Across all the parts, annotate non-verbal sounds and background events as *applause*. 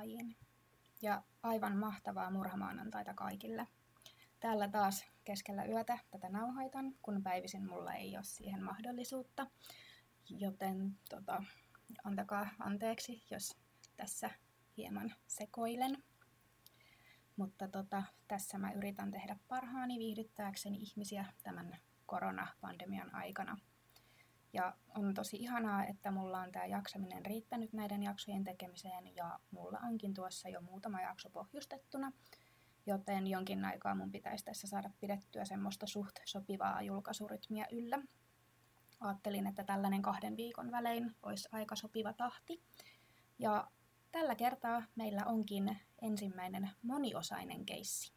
sarjamurhaajiin. Ja aivan mahtavaa murhamaanantaita kaikille. Täällä taas keskellä yötä tätä nauhoitan, kun päivisin mulla ei ole siihen mahdollisuutta. Joten tota, antakaa anteeksi, jos tässä hieman sekoilen. Mutta tota, tässä mä yritän tehdä parhaani viihdyttääkseni ihmisiä tämän koronapandemian aikana. Ja on tosi ihanaa, että mulla on tämä jaksaminen riittänyt näiden jaksojen tekemiseen ja mulla onkin tuossa jo muutama jakso pohjustettuna, joten jonkin aikaa mun pitäisi tässä saada pidettyä semmoista suht sopivaa julkaisurytmiä yllä. Ajattelin, että tällainen kahden viikon välein olisi aika sopiva tahti. Ja tällä kertaa meillä onkin ensimmäinen moniosainen keissi.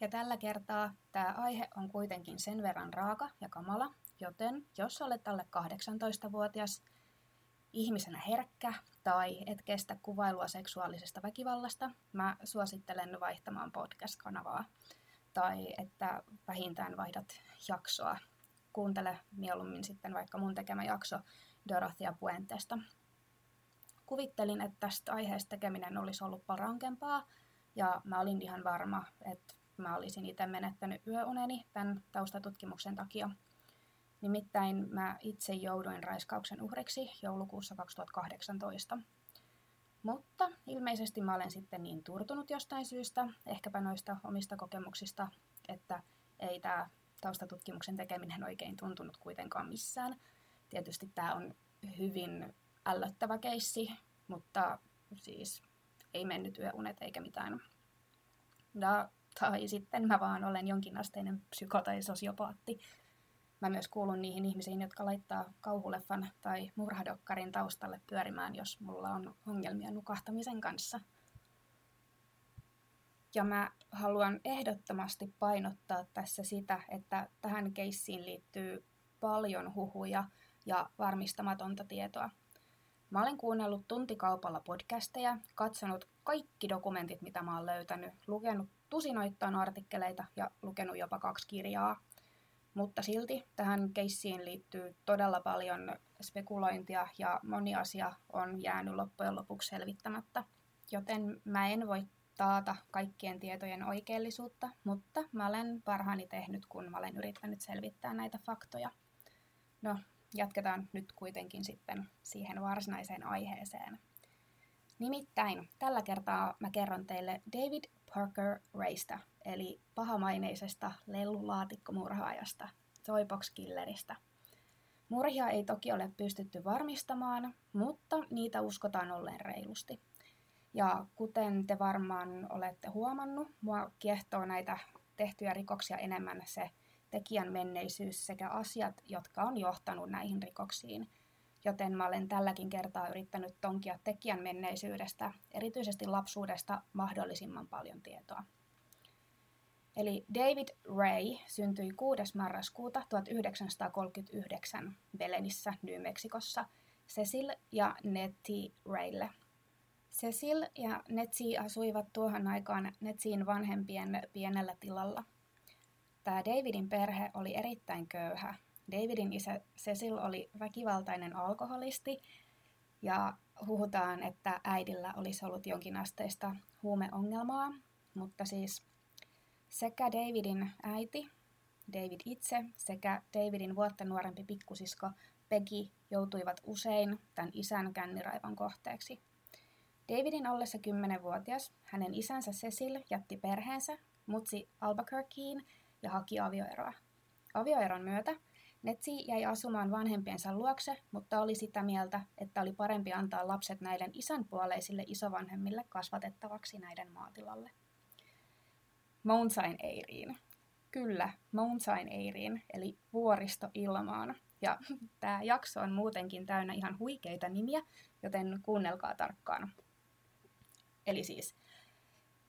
Ja tällä kertaa tämä aihe on kuitenkin sen verran raaka ja kamala, joten jos olet alle 18-vuotias, ihmisenä herkkä tai et kestä kuvailua seksuaalisesta väkivallasta, mä suosittelen vaihtamaan podcast-kanavaa tai että vähintään vaihdat jaksoa. Kuuntele mieluummin sitten vaikka mun tekemä jakso Dorothea Puentesta. Kuvittelin, että tästä aiheesta tekeminen olisi ollut paljon rankempaa, ja mä olin ihan varma, että mä olisin itse menettänyt yöuneni tämän taustatutkimuksen takia. Nimittäin mä itse jouduin raiskauksen uhriksi joulukuussa 2018. Mutta ilmeisesti mä olen sitten niin turtunut jostain syystä, ehkäpä noista omista kokemuksista, että ei tämä taustatutkimuksen tekeminen oikein tuntunut kuitenkaan missään. Tietysti tämä on hyvin ällöttävä keissi, mutta siis ei mennyt yöunet eikä mitään. Ja, tai sitten mä vaan olen jonkinasteinen psyko- tai sosiopaatti. Mä myös kuulun niihin ihmisiin, jotka laittaa kauhuleffan tai murhadokkarin taustalle pyörimään, jos mulla on ongelmia nukahtamisen kanssa. Ja mä haluan ehdottomasti painottaa tässä sitä, että tähän keissiin liittyy paljon huhuja ja varmistamatonta tietoa. Mä olen kuunnellut tuntikaupalla podcasteja, katsonut kaikki dokumentit, mitä mä oon löytänyt, lukenut tusinoittain artikkeleita ja lukenut jopa kaksi kirjaa. Mutta silti tähän keissiin liittyy todella paljon spekulointia ja moni asia on jäänyt loppujen lopuksi selvittämättä. Joten mä en voi taata kaikkien tietojen oikeellisuutta, mutta mä olen parhaani tehnyt, kun mä olen yrittänyt selvittää näitä faktoja. No, jatketaan nyt kuitenkin sitten siihen varsinaiseen aiheeseen. Nimittäin tällä kertaa mä kerron teille David Parker Raysta, eli pahamaineisesta lellulaatikkomurhaajasta, Toybox Killeristä. Murhia ei toki ole pystytty varmistamaan, mutta niitä uskotaan olleen reilusti. Ja kuten te varmaan olette huomannut, mua kiehtoo näitä tehtyjä rikoksia enemmän se tekijän menneisyys sekä asiat, jotka on johtanut näihin rikoksiin. Joten mä olen tälläkin kertaa yrittänyt tonkia tekijän menneisyydestä, erityisesti lapsuudesta, mahdollisimman paljon tietoa. Eli David Ray syntyi 6. marraskuuta 1939 Belenissä, New Mexicossa, Cecil ja Nettie Raylle. Cecil ja Netsi asuivat tuohon aikaan Netsin vanhempien pienellä tilalla. Tämä Davidin perhe oli erittäin köyhä. Davidin isä Cecil oli väkivaltainen alkoholisti ja huhutaan, että äidillä olisi ollut jonkinasteista huumeongelmaa, mutta siis sekä Davidin äiti, David itse, sekä Davidin vuotta nuorempi pikkusisko Peggy joutuivat usein tämän isän känniraivan kohteeksi. Davidin ollessa 10-vuotias hänen isänsä Cecil jätti perheensä, mutsi Albuquerqueen ja haki avioeroa. Avioeron myötä Netsi jäi asumaan vanhempiensa luokse, mutta oli sitä mieltä, että oli parempi antaa lapset näiden isänpuoleisille isovanhemmille kasvatettavaksi näiden maatilalle. Mountain Eiriin. Kyllä, Mountain Eiriin, eli vuoristo ilmaan. Ja *laughs* tämä jakso on muutenkin täynnä ihan huikeita nimiä, joten kuunnelkaa tarkkaan. Eli siis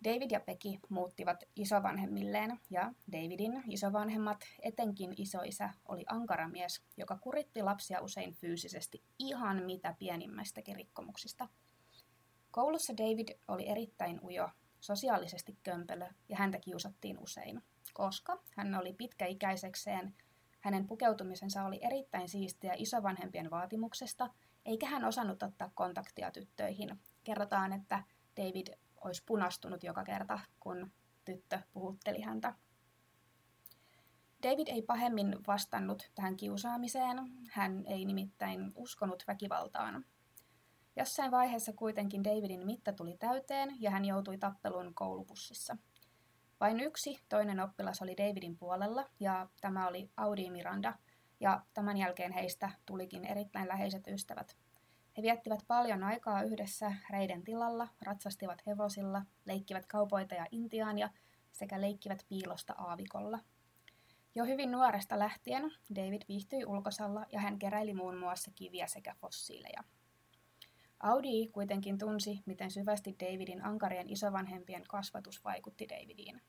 David ja Becky muuttivat isovanhemmilleen ja Davidin isovanhemmat, etenkin isoisä, oli ankara mies, joka kuritti lapsia usein fyysisesti ihan mitä pienimmästäkin rikkomuksista. Koulussa David oli erittäin ujo, sosiaalisesti kömpelö ja häntä kiusattiin usein, koska hän oli pitkäikäisekseen, hänen pukeutumisensa oli erittäin siistiä isovanhempien vaatimuksesta, eikä hän osannut ottaa kontaktia tyttöihin. Kerrotaan, että David olisi punastunut joka kerta, kun tyttö puhutteli häntä. David ei pahemmin vastannut tähän kiusaamiseen, hän ei nimittäin uskonut väkivaltaan. Jossain vaiheessa kuitenkin Davidin mitta tuli täyteen ja hän joutui tappeluun koulubussissa. Vain yksi toinen oppilas oli Davidin puolella ja tämä oli Audi Miranda, ja tämän jälkeen heistä tulikin erittäin läheiset ystävät. He viettivät paljon aikaa yhdessä reiden tilalla, ratsastivat hevosilla, leikkivät kaupoita ja intiaania sekä leikkivät piilosta aavikolla – jo hyvin nuoresta lähtien David viihtyi ulkosalla ja hän keräili muun muassa kiviä sekä fossiileja. Audi kuitenkin tunsi, miten syvästi Davidin ankarien isovanhempien kasvatus vaikutti Davidiin.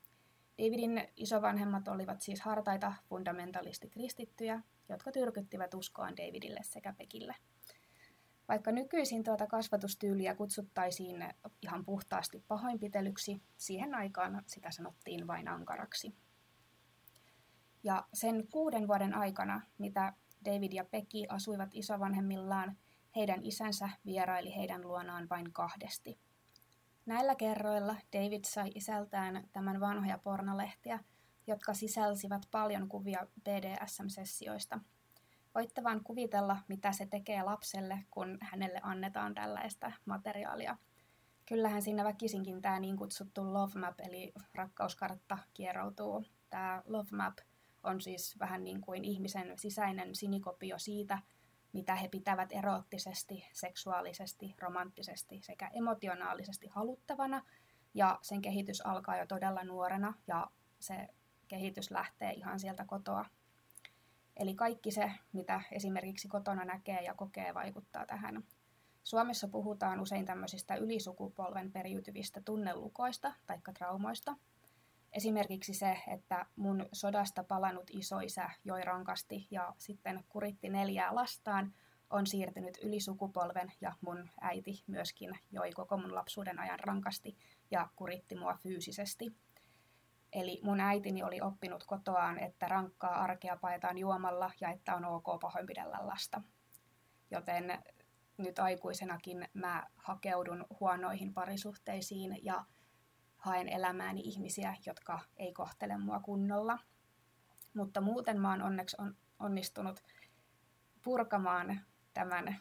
Davidin isovanhemmat olivat siis hartaita fundamentalisti-kristittyjä, jotka tyrkyttivät uskoaan Davidille sekä Pekille. Vaikka nykyisin tuota kasvatustyyliä kutsuttaisiin ihan puhtaasti pahoinpitelyksi, siihen aikaan sitä sanottiin vain ankaraksi. Ja sen kuuden vuoden aikana, mitä David ja Becky asuivat isovanhemmillaan, heidän isänsä vieraili heidän luonaan vain kahdesti. Näillä kerroilla David sai isältään tämän vanhoja pornolehtiä, jotka sisälsivät paljon kuvia BDSM-sessioista. Voitte vaan kuvitella, mitä se tekee lapselle, kun hänelle annetaan tällaista materiaalia. Kyllähän siinä väkisinkin tämä niin kutsuttu love map, eli rakkauskartta, kieroutuu. Tämä love map – on siis vähän niin kuin ihmisen sisäinen sinikopio siitä, mitä he pitävät eroottisesti, seksuaalisesti, romanttisesti sekä emotionaalisesti haluttavana. Ja sen kehitys alkaa jo todella nuorena ja se kehitys lähtee ihan sieltä kotoa. Eli kaikki se, mitä esimerkiksi kotona näkee ja kokee, vaikuttaa tähän. Suomessa puhutaan usein tämmöisistä ylisukupolven periytyvistä tunnelukoista tai traumoista, Esimerkiksi se, että mun sodasta palannut isoisä joi rankasti ja sitten kuritti neljää lastaan, on siirtynyt yli sukupolven ja mun äiti myöskin joi koko mun lapsuuden ajan rankasti ja kuritti mua fyysisesti. Eli mun äitini oli oppinut kotoaan, että rankkaa arkea paetaan juomalla ja että on ok pahoinpidellä lasta. Joten nyt aikuisenakin mä hakeudun huonoihin parisuhteisiin ja haen elämääni ihmisiä, jotka ei kohtele mua kunnolla. Mutta muuten mä oon onneksi on, onnistunut purkamaan tämän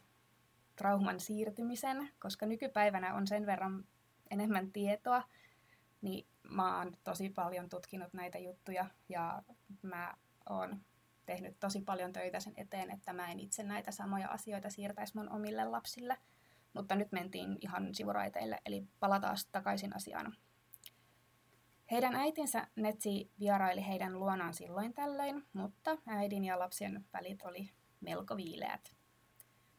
trauman siirtymisen, koska nykypäivänä on sen verran enemmän tietoa, niin mä oon tosi paljon tutkinut näitä juttuja ja mä oon tehnyt tosi paljon töitä sen eteen, että mä en itse näitä samoja asioita siirtäisi mun omille lapsille. Mutta nyt mentiin ihan sivuraiteille, eli palataan takaisin asiaan. Heidän äitinsä Netsi vieraili heidän luonaan silloin tällöin, mutta äidin ja lapsen välit oli melko viileät.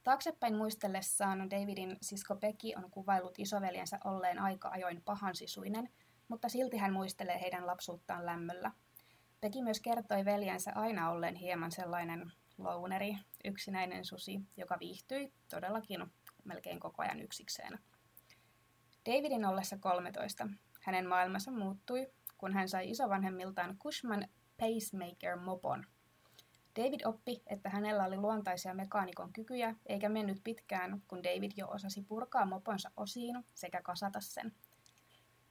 Taaksepäin muistellessaan Davidin sisko Peki on kuvailut isoveljensä olleen aika ajoin pahansisuinen, mutta silti hän muistelee heidän lapsuuttaan lämmöllä. Peki myös kertoi veljensä aina olleen hieman sellainen louneri, yksinäinen susi, joka viihtyi todellakin melkein koko ajan yksikseen. Davidin ollessa 13 hänen maailmansa muuttui, kun hän sai isovanhemmiltaan Cushman pacemaker-mopon. David oppi, että hänellä oli luontaisia mekaanikon kykyjä, eikä mennyt pitkään, kun David jo osasi purkaa moponsa osiin sekä kasata sen.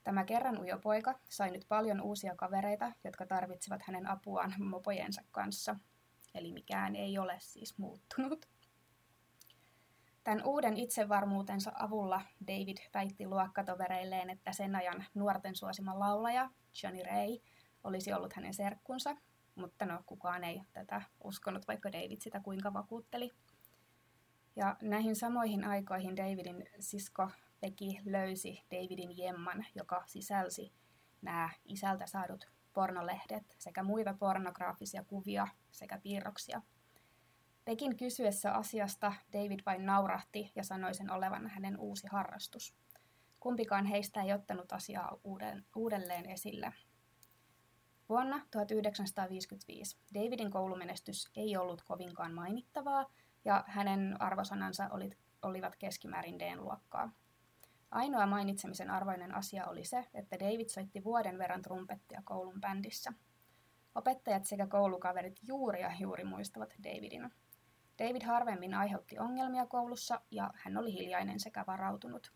Tämä kerran ujo poika sai nyt paljon uusia kavereita, jotka tarvitsivat hänen apuaan mopojensa kanssa. Eli mikään ei ole siis muuttunut. Tämän uuden itsevarmuutensa avulla David väitti luokkatovereilleen, että sen ajan nuorten suosima laulaja Johnny Ray olisi ollut hänen serkkunsa, mutta no kukaan ei tätä uskonut, vaikka David sitä kuinka vakuutteli. Ja näihin samoihin aikoihin Davidin sisko Peki löysi Davidin jemman, joka sisälsi nämä isältä saadut pornolehdet sekä muita pornograafisia kuvia sekä piirroksia – Pekin kysyessä asiasta David vain naurahti ja sanoi sen olevan hänen uusi harrastus. Kumpikaan heistä ei ottanut asiaa uudelleen esille. Vuonna 1955 Davidin koulumenestys ei ollut kovinkaan mainittavaa ja hänen arvosanansa olivat keskimäärin D-luokkaa. Ainoa mainitsemisen arvoinen asia oli se, että David soitti vuoden verran trumpettia koulun bändissä. Opettajat sekä koulukaverit juuri ja juuri muistavat Davidin. David harvemmin aiheutti ongelmia koulussa ja hän oli hiljainen sekä varautunut.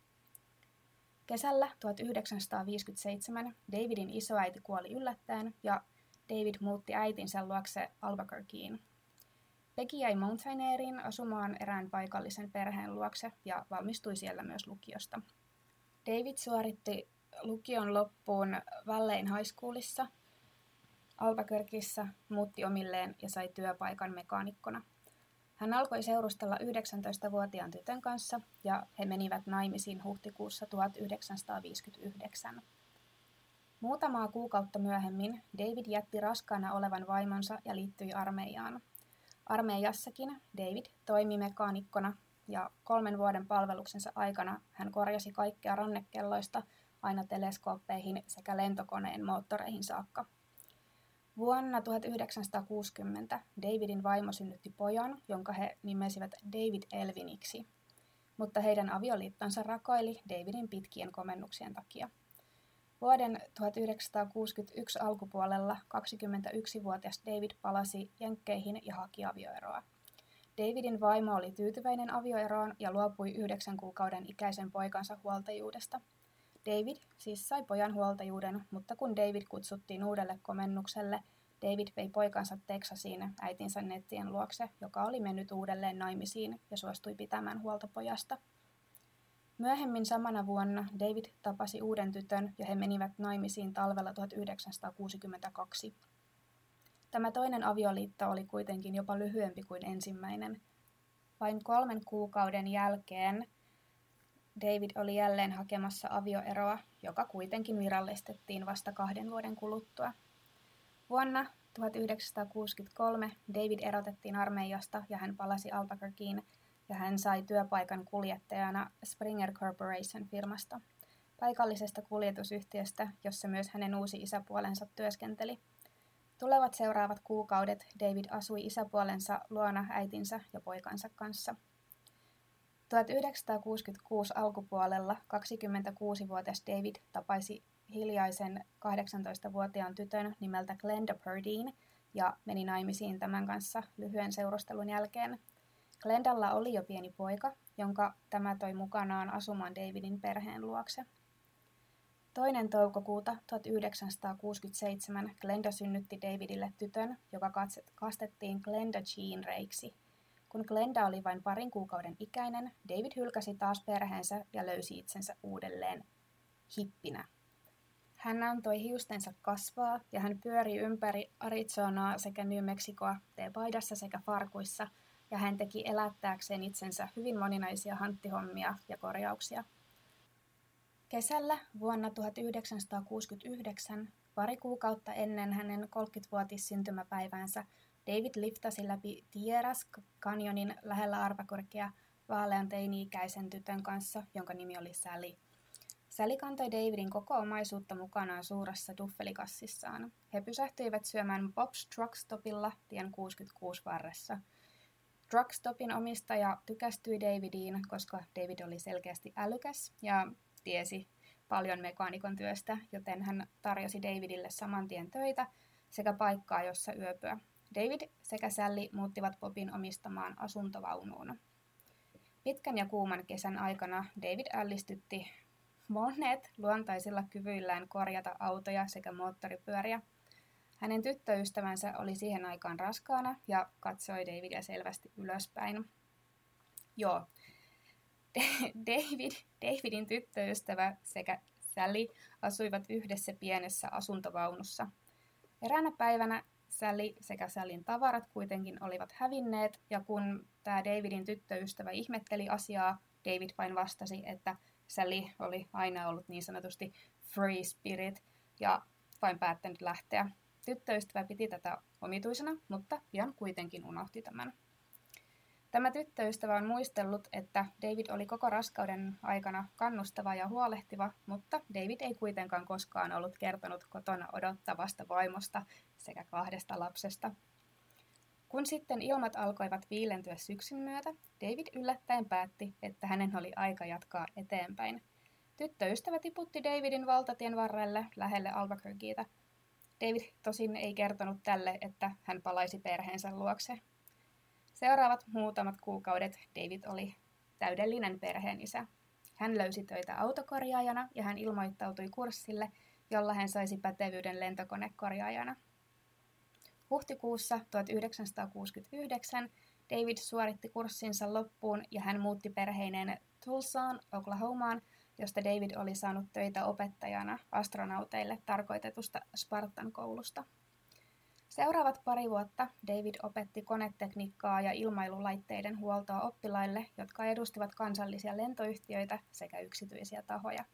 Kesällä 1957 Davidin isoäiti kuoli yllättäen ja David muutti äitinsä luokse Albuquerqueen. Peggy jäi Mountaineeriin asumaan erään paikallisen perheen luokse ja valmistui siellä myös lukiosta. David suoritti lukion loppuun Vallein High Schoolissa Albuquerqueissa, muutti omilleen ja sai työpaikan mekaanikkona. Hän alkoi seurustella 19-vuotiaan tytön kanssa ja he menivät naimisiin huhtikuussa 1959. Muutamaa kuukautta myöhemmin David jätti raskaana olevan vaimonsa ja liittyi armeijaan. Armeijassakin David toimi mekaanikkona ja kolmen vuoden palveluksensa aikana hän korjasi kaikkea rannekelloista aina teleskooppeihin sekä lentokoneen moottoreihin saakka. Vuonna 1960 Davidin vaimo synnytti pojan, jonka he nimesivät David Elviniksi, mutta heidän avioliittonsa rakoili Davidin pitkien komennuksien takia. Vuoden 1961 alkupuolella 21-vuotias David palasi Jenkkeihin ja haki avioeroa. Davidin vaimo oli tyytyväinen avioeroon ja luopui yhdeksän kuukauden ikäisen poikansa huoltajuudesta. David siis sai pojan huoltajuuden, mutta kun David kutsuttiin uudelle komennukselle, David vei poikansa Teksasiin äitinsä nettien luokse, joka oli mennyt uudelleen naimisiin ja suostui pitämään huolta pojasta. Myöhemmin samana vuonna David tapasi uuden tytön ja he menivät naimisiin talvella 1962. Tämä toinen avioliitto oli kuitenkin jopa lyhyempi kuin ensimmäinen. Vain kolmen kuukauden jälkeen David oli jälleen hakemassa avioeroa, joka kuitenkin virallistettiin vasta kahden vuoden kuluttua. Vuonna 1963 David erotettiin armeijasta ja hän palasi Albuquerqueen ja hän sai työpaikan kuljettajana Springer Corporation firmasta, paikallisesta kuljetusyhtiöstä, jossa myös hänen uusi isäpuolensa työskenteli. Tulevat seuraavat kuukaudet David asui isäpuolensa luona äitinsä ja poikansa kanssa. 1966 alkupuolella 26-vuotias David tapaisi hiljaisen 18-vuotiaan tytön nimeltä Glenda Perdeen ja meni naimisiin tämän kanssa lyhyen seurustelun jälkeen. Glendalla oli jo pieni poika, jonka tämä toi mukanaan asumaan Davidin perheen luokse. Toinen toukokuuta 1967 Glenda synnytti Davidille tytön, joka kastettiin Glenda Jean Reiksi. Kun Glenda oli vain parin kuukauden ikäinen, David hylkäsi taas perheensä ja löysi itsensä uudelleen hippinä. Hän antoi hiustensa kasvaa ja hän pyöri ympäri Arizonaa sekä New Mexicoa teepaidassa sekä farkuissa ja hän teki elättääkseen itsensä hyvin moninaisia hanttihommia ja korjauksia. Kesällä vuonna 1969, pari kuukautta ennen hänen 30-vuotis syntymäpäiväänsä, David liftasi läpi Tieras kanjonin lähellä Arpakorkea vaalean teini-ikäisen tytön kanssa, jonka nimi oli Sally – Sally kantoi Davidin koko omaisuutta mukanaan suuressa duffelikassissaan. He pysähtyivät syömään Bob's Truckstopilla tien 66 varressa. Truckstopin omistaja tykästyi Davidiin, koska David oli selkeästi älykäs ja tiesi paljon mekaanikon työstä, joten hän tarjosi Davidille saman tien töitä sekä paikkaa, jossa yöpyä. David sekä Sally muuttivat Bobin omistamaan asuntovaunuun. Pitkän ja kuuman kesän aikana David ällistytti monet luontaisilla kyvyillään korjata autoja sekä moottoripyöriä. Hänen tyttöystävänsä oli siihen aikaan raskaana ja katsoi Davidia selvästi ylöspäin. Joo, *laughs* David, Davidin tyttöystävä sekä Sally asuivat yhdessä pienessä asuntovaunussa. Eräänä päivänä Sally sekä Sallin tavarat kuitenkin olivat hävinneet, ja kun tämä Davidin tyttöystävä ihmetteli asiaa, David vain vastasi, että Sally oli aina ollut niin sanotusti free spirit ja vain päättänyt lähteä. Tyttöystävä piti tätä omituisena, mutta pian kuitenkin unohti tämän. Tämä tyttöystävä on muistellut, että David oli koko raskauden aikana kannustava ja huolehtiva, mutta David ei kuitenkaan koskaan ollut kertonut kotona odottavasta vaimosta sekä kahdesta lapsesta. Kun sitten ilmat alkoivat viilentyä syksyn myötä, David yllättäen päätti, että hänen oli aika jatkaa eteenpäin. Tyttöystävä tiputti Davidin valtatien varrelle lähelle Albuquerqueita. David tosin ei kertonut tälle, että hän palaisi perheensä luokse. Seuraavat muutamat kuukaudet David oli täydellinen perheenisä. Hän löysi töitä autokorjaajana ja hän ilmoittautui kurssille, jolla hän saisi pätevyyden lentokonekorjaajana. Huhtikuussa 1969 David suoritti kurssinsa loppuun ja hän muutti perheineen Tulsaan, Oklahomaan, josta David oli saanut töitä opettajana astronauteille tarkoitetusta Spartan koulusta. Seuraavat pari vuotta David opetti konetekniikkaa ja ilmailulaitteiden huoltoa oppilaille, jotka edustivat kansallisia lentoyhtiöitä sekä yksityisiä tahoja.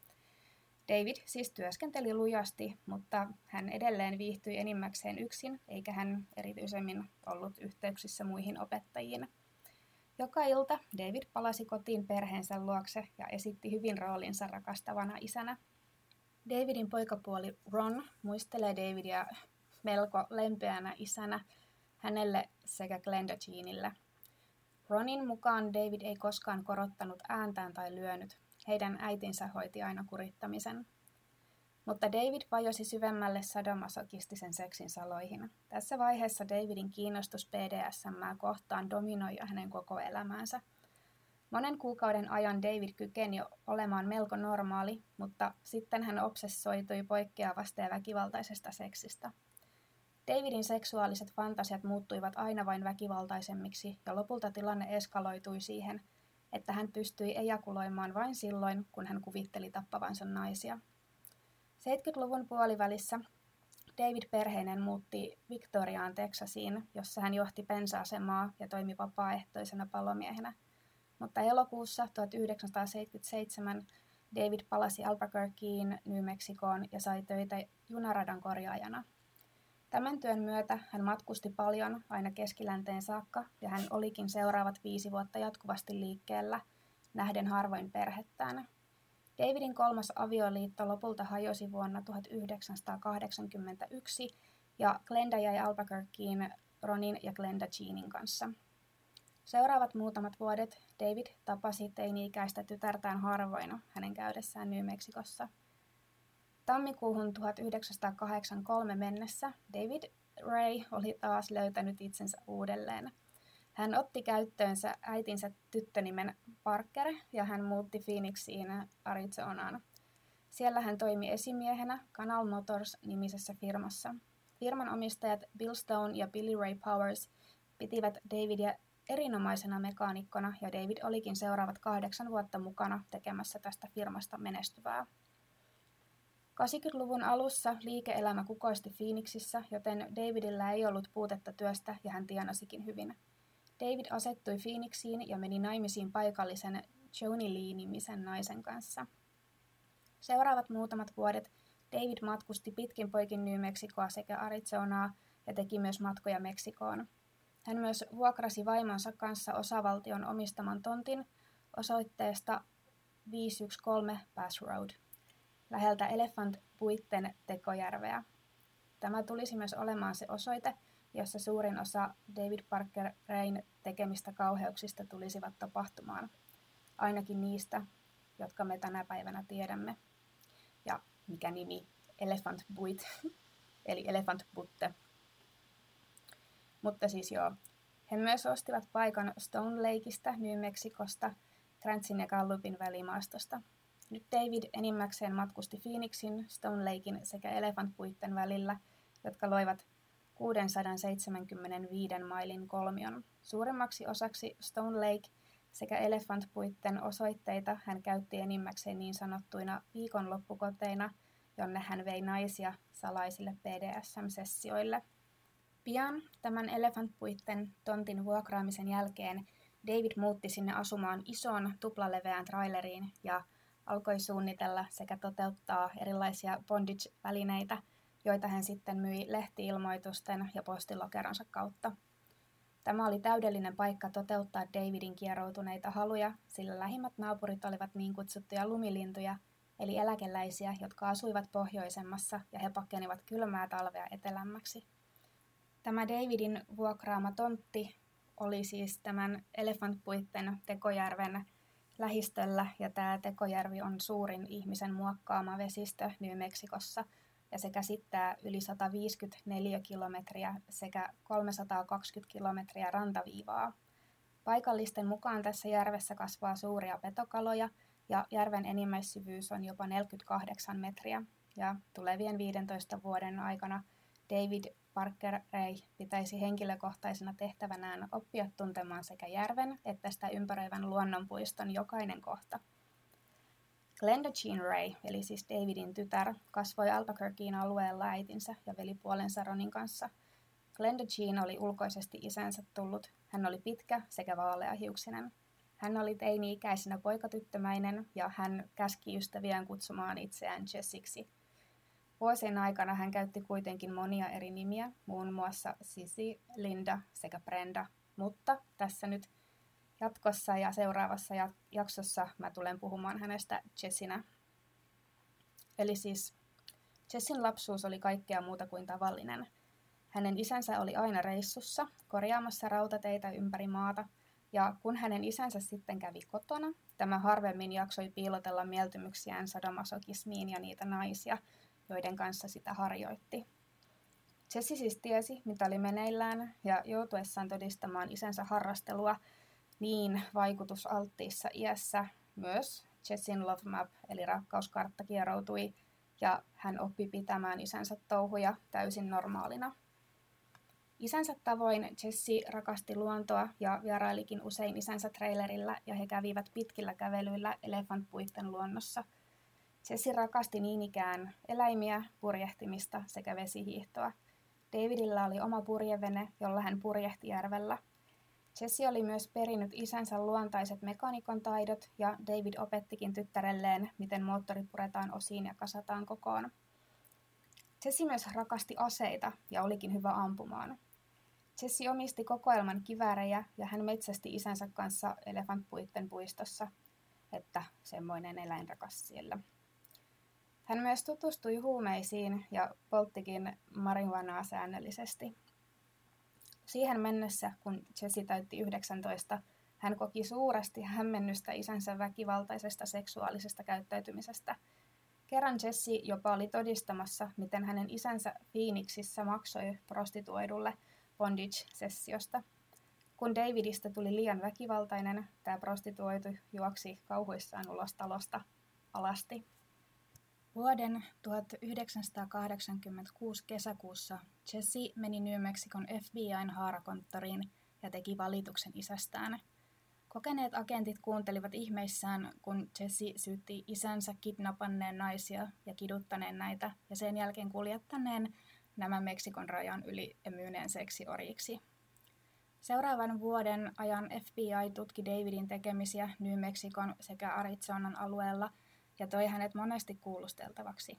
David siis työskenteli lujasti, mutta hän edelleen viihtyi enimmäkseen yksin, eikä hän erityisemmin ollut yhteyksissä muihin opettajiin. Joka ilta David palasi kotiin perheensä luokse ja esitti hyvin roolinsa rakastavana isänä. Davidin poikapuoli Ron muistelee Davidia melko lempeänä isänä hänelle sekä Glenda Jeanille. Ronin mukaan David ei koskaan korottanut ääntään tai lyönyt. Heidän äitinsä hoiti aina kurittamisen. Mutta David vajosi syvemmälle sadomasokistisen seksin saloihin. Tässä vaiheessa Davidin kiinnostus BDSM kohtaan dominoi hänen koko elämäänsä. Monen kuukauden ajan David kykeni olemaan melko normaali, mutta sitten hän obsessoitui poikkeavasta ja väkivaltaisesta seksistä. Davidin seksuaaliset fantasiat muuttuivat aina vain väkivaltaisemmiksi ja lopulta tilanne eskaloitui siihen, että hän pystyi ejakuloimaan vain silloin, kun hän kuvitteli tappavansa naisia. 70-luvun puolivälissä David perheinen muutti Victoriaan Texasiin, jossa hän johti pensa-asemaa ja toimi vapaaehtoisena palomiehenä. Mutta elokuussa 1977 David palasi Albuquerqueen, New Mexicoon ja sai töitä junaradan korjaajana – Tämän työn myötä hän matkusti paljon aina keskilänteen saakka ja hän olikin seuraavat viisi vuotta jatkuvasti liikkeellä, nähden harvoin perhettään. Davidin kolmas avioliitto lopulta hajosi vuonna 1981 ja Glenda jäi Albuquerqueen Ronin ja Glenda Jeanin kanssa. Seuraavat muutamat vuodet David tapasi teini-ikäistä tytärtään harvoin hänen käydessään New Mexicossa – Tammikuuhun 1983 mennessä David Ray oli taas löytänyt itsensä uudelleen. Hän otti käyttöönsä äitinsä tyttönimen Parker ja hän muutti Phoenixiin Arizonaan. Siellä hän toimi esimiehenä Canal Motors-nimisessä firmassa. Firman omistajat Bill Stone ja Billy Ray Powers pitivät Davidia erinomaisena mekaanikkona ja David olikin seuraavat kahdeksan vuotta mukana tekemässä tästä firmasta menestyvää. 80-luvun alussa liike-elämä kukoisti Phoenixissä, joten Davidillä ei ollut puutetta työstä ja hän tienasikin hyvin. David asettui Phoenixiin ja meni naimisiin paikallisen Joni Lee-nimisen naisen kanssa. Seuraavat muutamat vuodet David matkusti pitkin poikin New Mexicoa sekä Arizonaa ja teki myös matkoja Meksikoon. Hän myös vuokrasi vaimonsa kanssa osavaltion omistaman tontin osoitteesta 513 Pass Road läheltä Elephant Puitten tekojärveä. Tämä tulisi myös olemaan se osoite, jossa suurin osa David Parker Rain tekemistä kauheuksista tulisivat tapahtumaan. Ainakin niistä, jotka me tänä päivänä tiedämme. Ja mikä nimi? Elephant Buit, *laughs* eli Elephant Butte. Mutta siis joo, he myös ostivat paikan Stone Lakeista, New Mexicosta, Grantsin ja Gallupin välimaastosta – nyt David enimmäkseen matkusti Phoenixin, Stone Lakein sekä Elefantpuitten välillä, jotka loivat 675 mailin kolmion. Suuremmaksi osaksi Stone Lake sekä Elefantpuitten osoitteita hän käytti enimmäkseen niin sanottuina viikonloppukoteina, jonne hän vei naisia salaisille BDSM-sessioille. Pian tämän Elefantpuitten tontin vuokraamisen jälkeen David muutti sinne asumaan isoon tuplaleveään traileriin ja alkoi suunnitella sekä toteuttaa erilaisia bondage-välineitä, joita hän sitten myi lehtiilmoitusten ja postilokeronsa kautta. Tämä oli täydellinen paikka toteuttaa Davidin kieroutuneita haluja, sillä lähimmät naapurit olivat niin kutsuttuja lumilintuja, eli eläkeläisiä, jotka asuivat pohjoisemmassa ja he pakenivat kylmää talvea etelämmäksi. Tämä Davidin vuokraama tontti oli siis tämän Elefantpuitten Tekojärven lähistöllä ja tämä Tekojärvi on suurin ihmisen muokkaama vesistö New Meksikossa ja se käsittää yli 154 kilometriä sekä 320 kilometriä rantaviivaa. Paikallisten mukaan tässä järvessä kasvaa suuria petokaloja ja järven enimmäissyvyys on jopa 48 metriä. Ja tulevien 15 vuoden aikana David Parker Ray pitäisi henkilökohtaisena tehtävänään oppia tuntemaan sekä järven että sitä ympäröivän luonnonpuiston jokainen kohta. Glenda Jean Ray, eli siis Davidin tytär, kasvoi Albuquerquein alueella äitinsä ja velipuolensa Ronin kanssa. Glenda Jean oli ulkoisesti isänsä tullut. Hän oli pitkä sekä vaaleahiuksinen. Hän oli teini-ikäisenä poikatyttömäinen ja hän käski ystäviään kutsumaan itseään Jessiksi – Vuosien aikana hän käytti kuitenkin monia eri nimiä, muun muassa Sisi, Linda sekä Brenda, mutta tässä nyt jatkossa ja seuraavassa jaksossa mä tulen puhumaan hänestä Jessinä. Eli siis Jessin lapsuus oli kaikkea muuta kuin tavallinen. Hänen isänsä oli aina reissussa, korjaamassa rautateitä ympäri maata, ja kun hänen isänsä sitten kävi kotona, tämä harvemmin jaksoi piilotella mieltymyksiään sadomasokismiin ja niitä naisia, joiden kanssa sitä harjoitti. Jesse siis tiesi, mitä oli meneillään, ja joutuessaan todistamaan isänsä harrastelua niin vaikutusalttiissa iässä myös Jessin Love Map, eli rakkauskartta, kieroutui, ja hän oppi pitämään isänsä touhuja täysin normaalina. Isänsä tavoin Jesse rakasti luontoa ja vierailikin usein isänsä trailerilla ja he kävivät pitkillä kävelyillä elefantpuitten luonnossa – Jessi rakasti niin ikään eläimiä, purjehtimista sekä vesihiihtoa. Davidilla oli oma purjevene, jolla hän purjehti järvellä. Jesse oli myös perinnyt isänsä luontaiset mekanikon taidot ja David opettikin tyttärelleen, miten moottori puretaan osiin ja kasataan kokoon. Jesse myös rakasti aseita ja olikin hyvä ampumaan. Jesse omisti kokoelman kiväärejä ja hän metsästi isänsä kanssa elefantpuitten puistossa, että semmoinen eläinrakas siellä. Hän myös tutustui huumeisiin ja polttikin marihuanaa säännöllisesti. Siihen mennessä, kun Jesse täytti 19, hän koki suuresti hämmennystä isänsä väkivaltaisesta seksuaalisesta käyttäytymisestä. Kerran Jesse jopa oli todistamassa, miten hänen isänsä Phoenixissa maksoi prostituoidulle bondage-sessiosta. Kun Davidista tuli liian väkivaltainen, tämä prostituoitu juoksi kauhuissaan ulos talosta alasti. Vuoden 1986 kesäkuussa Jesse meni New Mexicon FBIn haarakonttoriin ja teki valituksen isästään. Kokeneet agentit kuuntelivat ihmeissään, kun Jesse syytti isänsä kidnappanneen naisia ja kiduttaneen näitä ja sen jälkeen kuljettaneen nämä Meksikon rajan yli ja myyneen seksiorjiksi. Seuraavan vuoden ajan FBI tutki Davidin tekemisiä New Mexicon sekä Arizonan alueella – ja toi hänet monesti kuulusteltavaksi.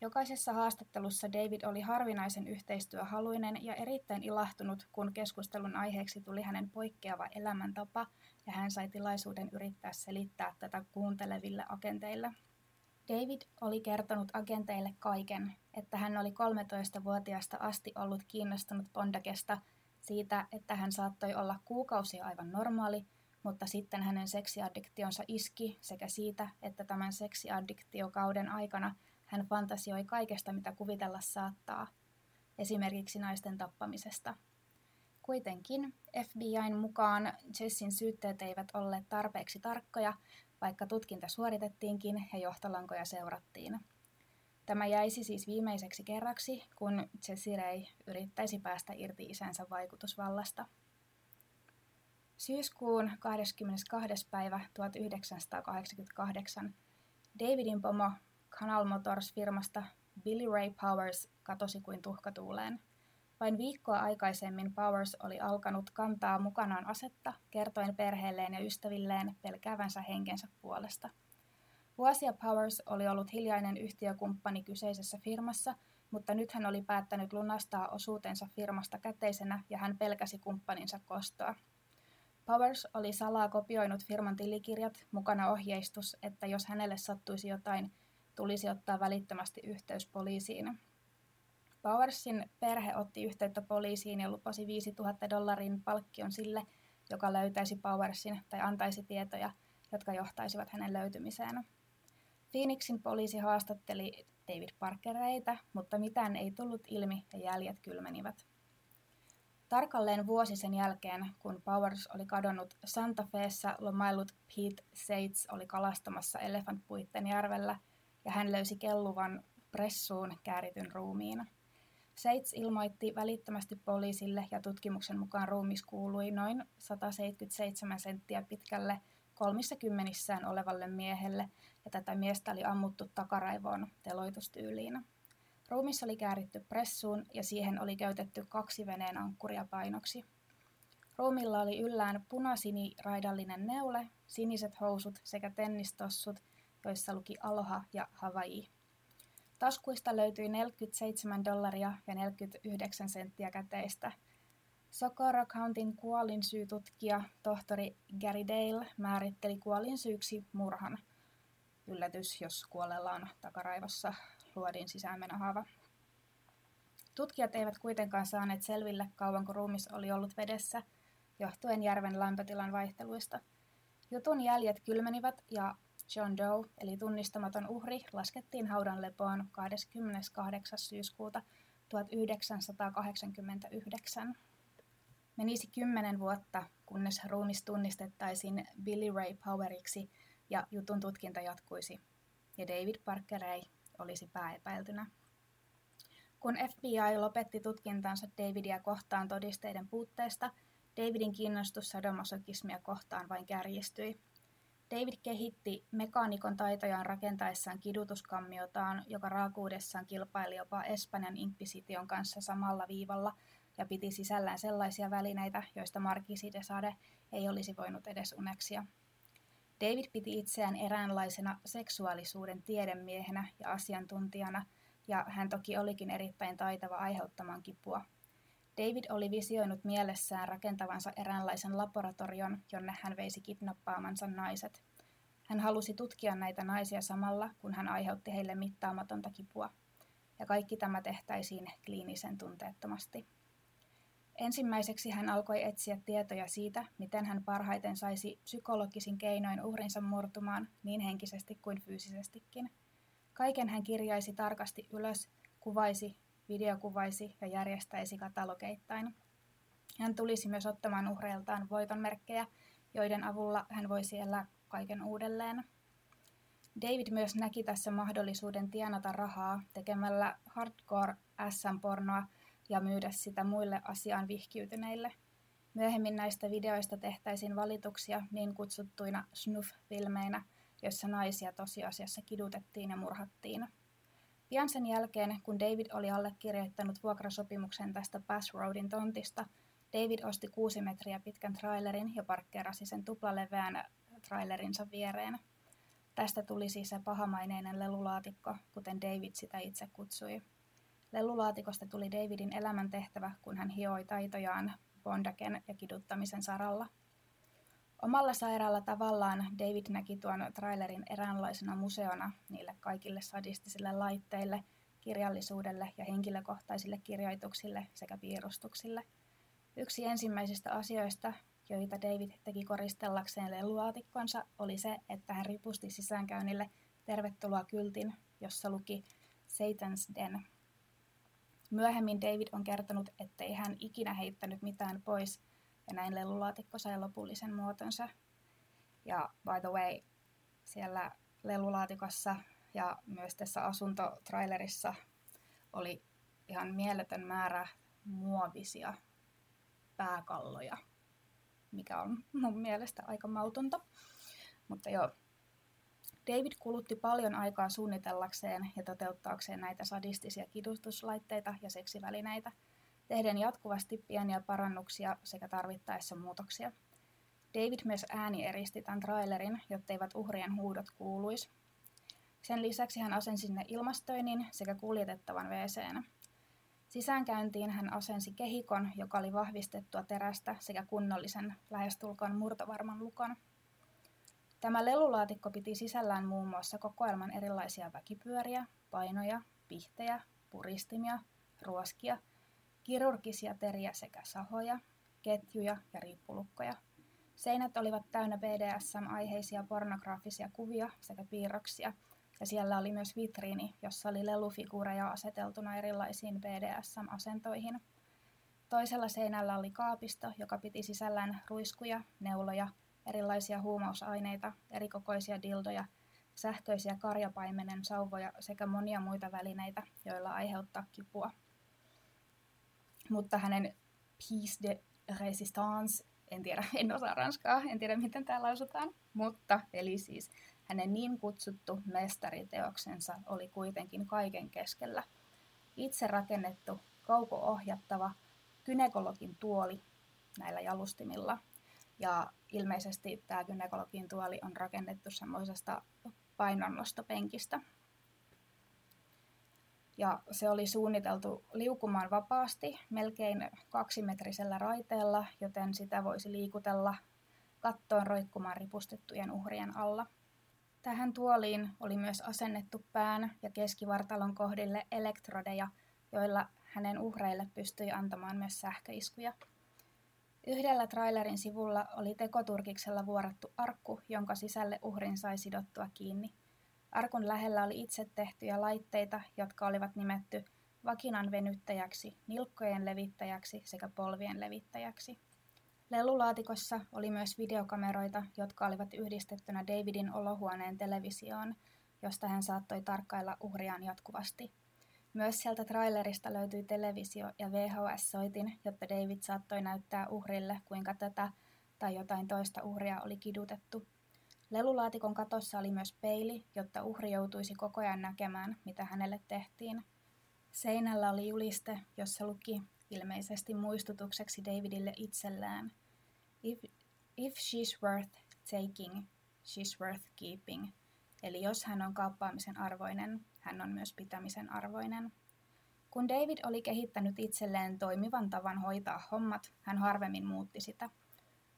Jokaisessa haastattelussa David oli harvinaisen yhteistyöhaluinen ja erittäin ilahtunut, kun keskustelun aiheeksi tuli hänen poikkeava elämäntapa ja hän sai tilaisuuden yrittää selittää tätä kuunteleville agenteille. David oli kertonut agenteille kaiken, että hän oli 13-vuotiaasta asti ollut kiinnostunut Bondagesta siitä, että hän saattoi olla kuukausia aivan normaali mutta sitten hänen seksiaddiktionsa iski sekä siitä, että tämän seksiaddiktiokauden aikana hän fantasioi kaikesta, mitä kuvitella saattaa, esimerkiksi naisten tappamisesta. Kuitenkin FBIn mukaan Jessin syytteet eivät olleet tarpeeksi tarkkoja, vaikka tutkinta suoritettiinkin ja johtolankoja seurattiin. Tämä jäisi siis viimeiseksi kerraksi, kun Jesse Ray yrittäisi päästä irti isänsä vaikutusvallasta. Syyskuun 22. päivä 1988 Davidin pomo Canal Motors-firmasta Billy Ray Powers katosi kuin tuhkatuuleen. Vain viikkoa aikaisemmin Powers oli alkanut kantaa mukanaan asetta, kertoen perheelleen ja ystävilleen pelkäävänsä henkensä puolesta. Vuosia Powers oli ollut hiljainen yhtiökumppani kyseisessä firmassa, mutta nyt hän oli päättänyt lunastaa osuutensa firmasta käteisenä ja hän pelkäsi kumppaninsa kostoa. Powers oli salaa kopioinut firman tilikirjat, mukana ohjeistus, että jos hänelle sattuisi jotain, tulisi ottaa välittömästi yhteys poliisiin. Powersin perhe otti yhteyttä poliisiin ja lupasi 5000 dollarin palkkion sille, joka löytäisi Powersin tai antaisi tietoja, jotka johtaisivat hänen löytymiseen. Phoenixin poliisi haastatteli David Parkereita, mutta mitään ei tullut ilmi ja jäljet kylmenivät. Tarkalleen vuosi sen jälkeen, kun Powers oli kadonnut Santa Feessa, lomaillut Pete Seitz oli kalastamassa Elefantpuitten järvellä ja hän löysi kelluvan pressuun käärityn ruumiin. Seitz ilmoitti välittömästi poliisille ja tutkimuksen mukaan ruumis kuului noin 177 senttiä pitkälle kolmissa kymmenissään olevalle miehelle ja tätä miestä oli ammuttu takaraivoon teloitustyyliin. Ruumis oli kääritty pressuun ja siihen oli käytetty kaksi veneen ankkuria painoksi. Ruumilla oli yllään punasini-raidallinen neule, siniset housut sekä tennistossut, joissa luki Aloha ja Hawaii. Taskuista löytyi 47 dollaria ja 49 senttiä käteistä. Socorro Countin kuolinsyytutkija tohtori Gary Dale määritteli kuolinsyyksi murhan. Yllätys, jos kuolella on takaraivossa luodin sisäänmenohaava. Tutkijat eivät kuitenkaan saaneet selville, kauanko ruumis oli ollut vedessä, johtuen järven lämpötilan vaihteluista. Jutun jäljet kylmenivät ja John Doe, eli tunnistamaton uhri, laskettiin haudan lepoon 28. syyskuuta 1989. Menisi kymmenen vuotta, kunnes ruumis tunnistettaisiin Billy Ray Poweriksi ja jutun tutkinta jatkuisi, ja David Parker Ray olisi pääepäiltynä. Kun FBI lopetti tutkintansa Davidia kohtaan todisteiden puutteesta, Davidin kiinnostus sadomasokismia kohtaan vain kärjistyi. David kehitti mekaanikon taitojaan rakentaessaan kidutuskammiotaan, joka raakuudessaan kilpaili jopa Espanjan inkvisition kanssa samalla viivalla ja piti sisällään sellaisia välineitä, joista Marquis de Sade ei olisi voinut edes uneksia. David piti itseään eräänlaisena seksuaalisuuden tiedemiehenä ja asiantuntijana, ja hän toki olikin erittäin taitava aiheuttamaan kipua. David oli visioinut mielessään rakentavansa eräänlaisen laboratorion, jonne hän veisi kidnappaamansa naiset. Hän halusi tutkia näitä naisia samalla, kun hän aiheutti heille mittaamatonta kipua. Ja kaikki tämä tehtäisiin kliinisen tunteettomasti. Ensimmäiseksi hän alkoi etsiä tietoja siitä, miten hän parhaiten saisi psykologisin keinoin uhrinsa murtumaan niin henkisesti kuin fyysisestikin. Kaiken hän kirjaisi tarkasti ylös, kuvaisi, videokuvaisi ja järjestäisi katalogeittain. Hän tulisi myös ottamaan uhreiltaan voitonmerkkejä, joiden avulla hän voisi elää kaiken uudelleen. David myös näki tässä mahdollisuuden tienata rahaa tekemällä hardcore SM-pornoa ja myydä sitä muille asiaan vihkiytyneille. Myöhemmin näistä videoista tehtäisiin valituksia niin kutsuttuina snuff-filmeinä, joissa naisia tosiasiassa kidutettiin ja murhattiin. Pian sen jälkeen, kun David oli allekirjoittanut vuokrasopimuksen tästä Bass Roadin tontista, David osti kuusi metriä pitkän trailerin ja parkkeerasi sen tuplaleveän trailerinsa viereen. Tästä tuli siis se pahamaineinen lelulaatikko, kuten David sitä itse kutsui. Lellulaatikosta tuli Davidin elämäntehtävä, kun hän hioi taitojaan bondaken ja kiduttamisen saralla. Omalla sairaalla tavallaan David näki tuon trailerin eräänlaisena museona niille kaikille sadistisille laitteille, kirjallisuudelle ja henkilökohtaisille kirjoituksille sekä piirustuksille. Yksi ensimmäisistä asioista, joita David teki koristellakseen lellulaatikkonsa, oli se, että hän ripusti sisäänkäynnille tervetuloa kyltin, jossa luki Satan's Den Myöhemmin David on kertonut, ettei hän ikinä heittänyt mitään pois, ja näin lelulaatikko sai lopullisen muotonsa. Ja by the way, siellä lelulaatikossa ja myös tässä asuntotrailerissa oli ihan mieletön määrä muovisia pääkalloja, mikä on mun mielestä aika mautonta. Mutta joo, David kulutti paljon aikaa suunnitellakseen ja toteuttaakseen näitä sadistisia kidustuslaitteita ja seksivälineitä, tehden jatkuvasti pieniä parannuksia sekä tarvittaessa muutoksia. David myös ääni eristi tämän trailerin, jotteivät uhrien huudot kuuluisi. Sen lisäksi hän asensi sinne ilmastoinnin sekä kuljetettavan wc Sisäänkäyntiin hän asensi kehikon, joka oli vahvistettua terästä sekä kunnollisen, lähestulkoon murtovarman lukon. Tämä lelulaatikko piti sisällään muun muassa kokoelman erilaisia väkipyöriä, painoja, pihtejä, puristimia, ruoskia, kirurgisia teriä sekä sahoja, ketjuja ja riippulukkoja. Seinät olivat täynnä BDSM-aiheisia pornograafisia kuvia sekä piirroksia, ja siellä oli myös vitriini, jossa oli lelufiguureja aseteltuna erilaisiin BDSM-asentoihin. Toisella seinällä oli kaapisto, joka piti sisällään ruiskuja, neuloja, erilaisia huumausaineita, erikokoisia dildoja, sähköisiä karjapaimenen sauvoja sekä monia muita välineitä, joilla aiheuttaa kipua. Mutta hänen piece de résistance, en tiedä, *laughs* en osaa ranskaa, en tiedä miten tämä lausutaan, mutta eli siis hänen niin kutsuttu mestariteoksensa oli kuitenkin kaiken keskellä. Itse rakennettu, kauko-ohjattava, kynekologin tuoli näillä jalustimilla. Ja ilmeisesti tämä kynekologin tuoli on rakennettu semmoisesta painonnostopenkistä. Ja se oli suunniteltu liukumaan vapaasti melkein kaksimetrisellä raiteella, joten sitä voisi liikutella kattoon roikkumaan ripustettujen uhrien alla. Tähän tuoliin oli myös asennettu pään ja keskivartalon kohdille elektrodeja, joilla hänen uhreille pystyi antamaan myös sähköiskuja. Yhdellä trailerin sivulla oli tekoturkiksella vuorattu arkku, jonka sisälle uhrin sai sidottua kiinni. Arkun lähellä oli itse tehtyjä laitteita, jotka olivat nimetty vakinan venyttäjäksi, nilkkojen levittäjäksi sekä polvien levittäjäksi. Lelulaatikossa oli myös videokameroita, jotka olivat yhdistettynä Davidin olohuoneen televisioon, josta hän saattoi tarkkailla uhriaan jatkuvasti – myös sieltä trailerista löytyi televisio ja VHS-soitin, jotta David saattoi näyttää uhrille, kuinka tätä tai jotain toista uhria oli kidutettu. Lelulaatikon katossa oli myös peili, jotta uhri joutuisi koko ajan näkemään, mitä hänelle tehtiin. Seinällä oli juliste, jossa luki ilmeisesti muistutukseksi Davidille itsellään. If, if she's worth taking, she's worth keeping. Eli jos hän on kaappaamisen arvoinen, hän on myös pitämisen arvoinen. Kun David oli kehittänyt itselleen toimivan tavan hoitaa hommat, hän harvemmin muutti sitä.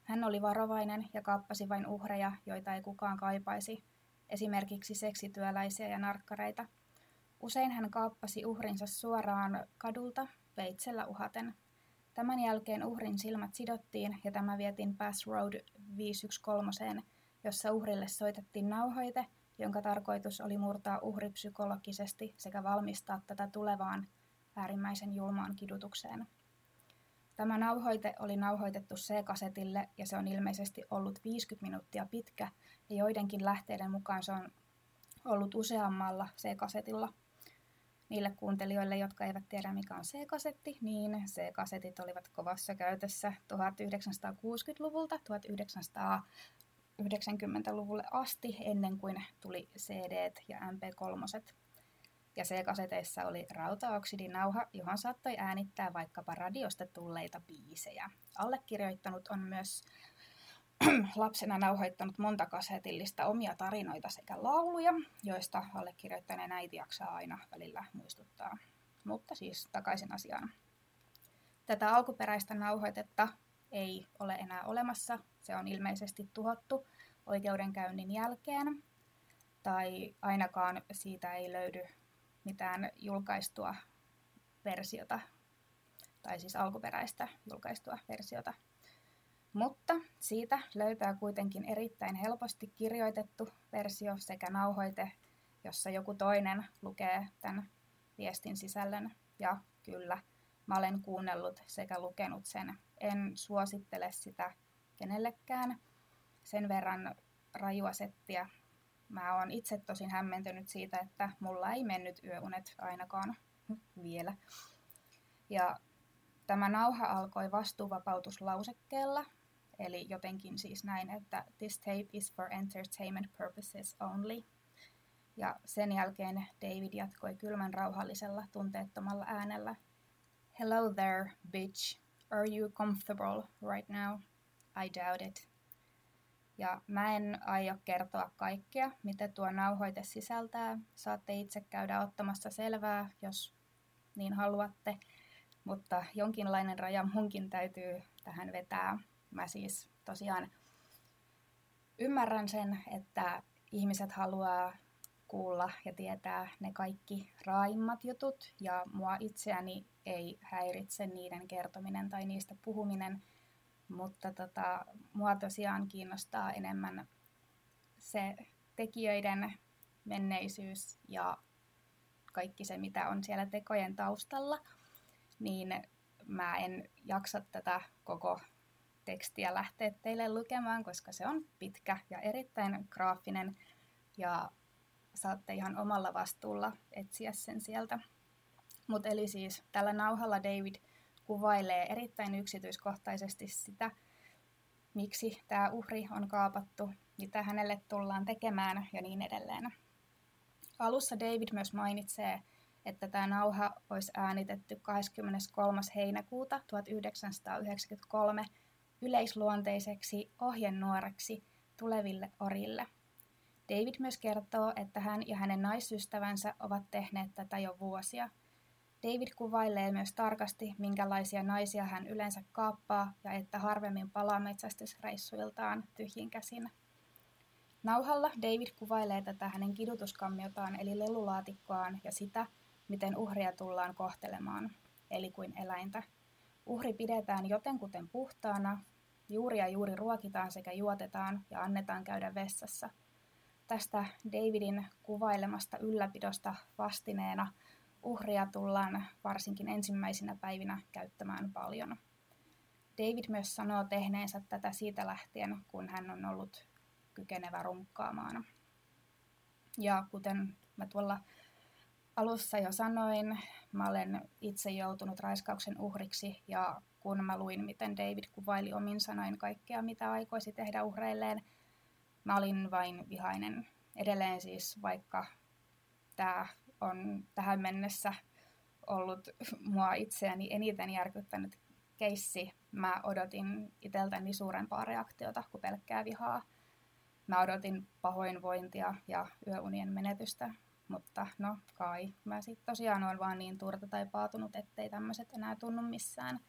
Hän oli varovainen ja kaappasi vain uhreja, joita ei kukaan kaipaisi, esimerkiksi seksityöläisiä ja narkkareita. Usein hän kaappasi uhrinsa suoraan kadulta, veitsellä uhaten. Tämän jälkeen uhrin silmät sidottiin ja tämä vietiin Bass Road 513, jossa uhrille soitettiin nauhoite, jonka tarkoitus oli murtaa uhri psykologisesti sekä valmistaa tätä tulevaan äärimmäisen julmaan kidutukseen. Tämä nauhoite oli nauhoitettu C-kasetille ja se on ilmeisesti ollut 50 minuuttia pitkä ja joidenkin lähteiden mukaan se on ollut useammalla C-kasetilla. Niille kuuntelijoille, jotka eivät tiedä mikä on C-kasetti, niin C-kasetit olivat kovassa käytössä 1960-luvulta 1900 90-luvulle asti, ennen kuin tuli CD ja MP3. Ja C-kaseteissa oli rautaoksidinauha, johon saattoi äänittää vaikkapa radiosta tulleita biisejä. Allekirjoittanut on myös *clears throat* lapsena nauhoittanut monta kasetillista omia tarinoita sekä lauluja, joista allekirjoittaneen äiti jaksaa aina välillä muistuttaa. Mutta siis takaisin asiaan. Tätä alkuperäistä nauhoitetta ei ole enää olemassa. Se on ilmeisesti tuhottu oikeudenkäynnin jälkeen, tai ainakaan siitä ei löydy mitään julkaistua versiota, tai siis alkuperäistä julkaistua versiota. Mutta siitä löytää kuitenkin erittäin helposti kirjoitettu versio sekä nauhoite, jossa joku toinen lukee tämän viestin sisällön. Ja kyllä, mä olen kuunnellut sekä lukenut sen en suosittele sitä kenellekään. Sen verran rajua settiä. Mä oon itse tosin hämmentynyt siitä, että mulla ei mennyt yöunet ainakaan vielä. Ja tämä nauha alkoi vastuuvapautuslausekkeella, eli jotenkin siis näin, että this tape is for entertainment purposes only. Ja sen jälkeen David jatkoi kylmän rauhallisella, tunteettomalla äänellä. Hello there, bitch. Are you comfortable right now? I doubt it. Ja mä en aio kertoa kaikkea, mitä tuo nauhoite sisältää. Saatte itse käydä ottamassa selvää, jos niin haluatte. Mutta jonkinlainen raja munkin täytyy tähän vetää. Mä siis tosiaan ymmärrän sen, että ihmiset haluaa kuulla ja tietää ne kaikki raaimmat jutut, ja mua itseäni ei häiritse niiden kertominen tai niistä puhuminen, mutta tota, mua tosiaan kiinnostaa enemmän se tekijöiden menneisyys ja kaikki se, mitä on siellä tekojen taustalla, niin mä en jaksa tätä koko tekstiä lähteä teille lukemaan, koska se on pitkä ja erittäin graafinen. Ja saatte ihan omalla vastuulla etsiä sen sieltä. Mutta eli siis tällä nauhalla David kuvailee erittäin yksityiskohtaisesti sitä, miksi tämä uhri on kaapattu, mitä hänelle tullaan tekemään ja niin edelleen. Alussa David myös mainitsee, että tämä nauha olisi äänitetty 23. heinäkuuta 1993 yleisluonteiseksi ohjenuoreksi tuleville orille. David myös kertoo, että hän ja hänen naisystävänsä ovat tehneet tätä jo vuosia. David kuvailee myös tarkasti, minkälaisia naisia hän yleensä kaappaa ja että harvemmin palaa metsästysreissuiltaan tyhjin käsin. Nauhalla David kuvailee tätä hänen kidutuskamiotaan eli lelulaatikkoaan ja sitä, miten uhria tullaan kohtelemaan, eli kuin eläintä. Uhri pidetään jotenkuten puhtaana, juuri ja juuri ruokitaan sekä juotetaan ja annetaan käydä vessassa. Tästä Davidin kuvailemasta ylläpidosta vastineena uhria tullaan varsinkin ensimmäisinä päivinä käyttämään paljon. David myös sanoo tehneensä tätä siitä lähtien, kun hän on ollut kykenevä runkkaamaan. Ja kuten mä tuolla alussa jo sanoin, mä olen itse joutunut raiskauksen uhriksi ja kun mä luin, miten David kuvaili omin sanoin kaikkea, mitä aikoisi tehdä uhreilleen, mä olin vain vihainen. Edelleen siis, vaikka tämä on tähän mennessä ollut mua itseäni eniten järkyttänyt keissi, mä odotin itseltäni suurempaa reaktiota kuin pelkkää vihaa. Mä odotin pahoinvointia ja yöunien menetystä, mutta no kai. Mä sit tosiaan on vaan niin turta tai paatunut, ettei tämmöiset enää tunnu missään.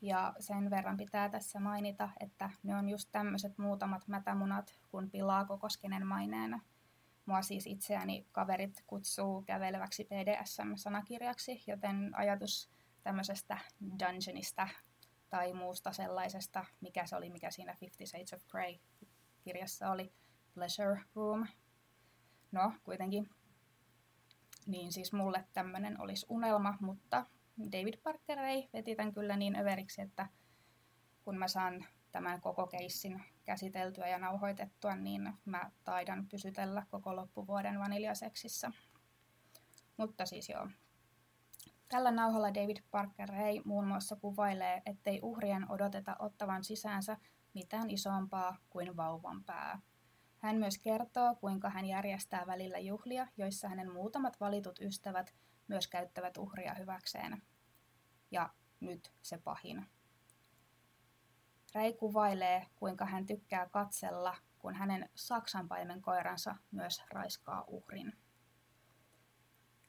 Ja sen verran pitää tässä mainita, että ne on just tämmöiset muutamat mätämunat, kun pilaa koko skenen maineena. Mua siis itseäni kaverit kutsuu käveleväksi BDSM-sanakirjaksi, joten ajatus tämmöisestä dungeonista tai muusta sellaisesta, mikä se oli, mikä siinä Fifty Shades of Grey kirjassa oli, Pleasure Room. No, kuitenkin. Niin siis mulle tämmöinen olisi unelma, mutta David Parker ei veti tämän kyllä niin överiksi, että kun mä saan tämän koko keissin käsiteltyä ja nauhoitettua, niin mä taidan pysytellä koko loppuvuoden vaniljaseksissä. Mutta siis joo. Tällä nauhalla David Parker ei muun muassa kuvailee, ettei uhrien odoteta ottavan sisäänsä mitään isompaa kuin vauvan pää. Hän myös kertoo, kuinka hän järjestää välillä juhlia, joissa hänen muutamat valitut ystävät myös käyttävät uhria hyväkseen. Ja nyt se pahin. Ray kuvailee, kuinka hän tykkää katsella, kun hänen saksanpaimen koiransa myös raiskaa uhrin.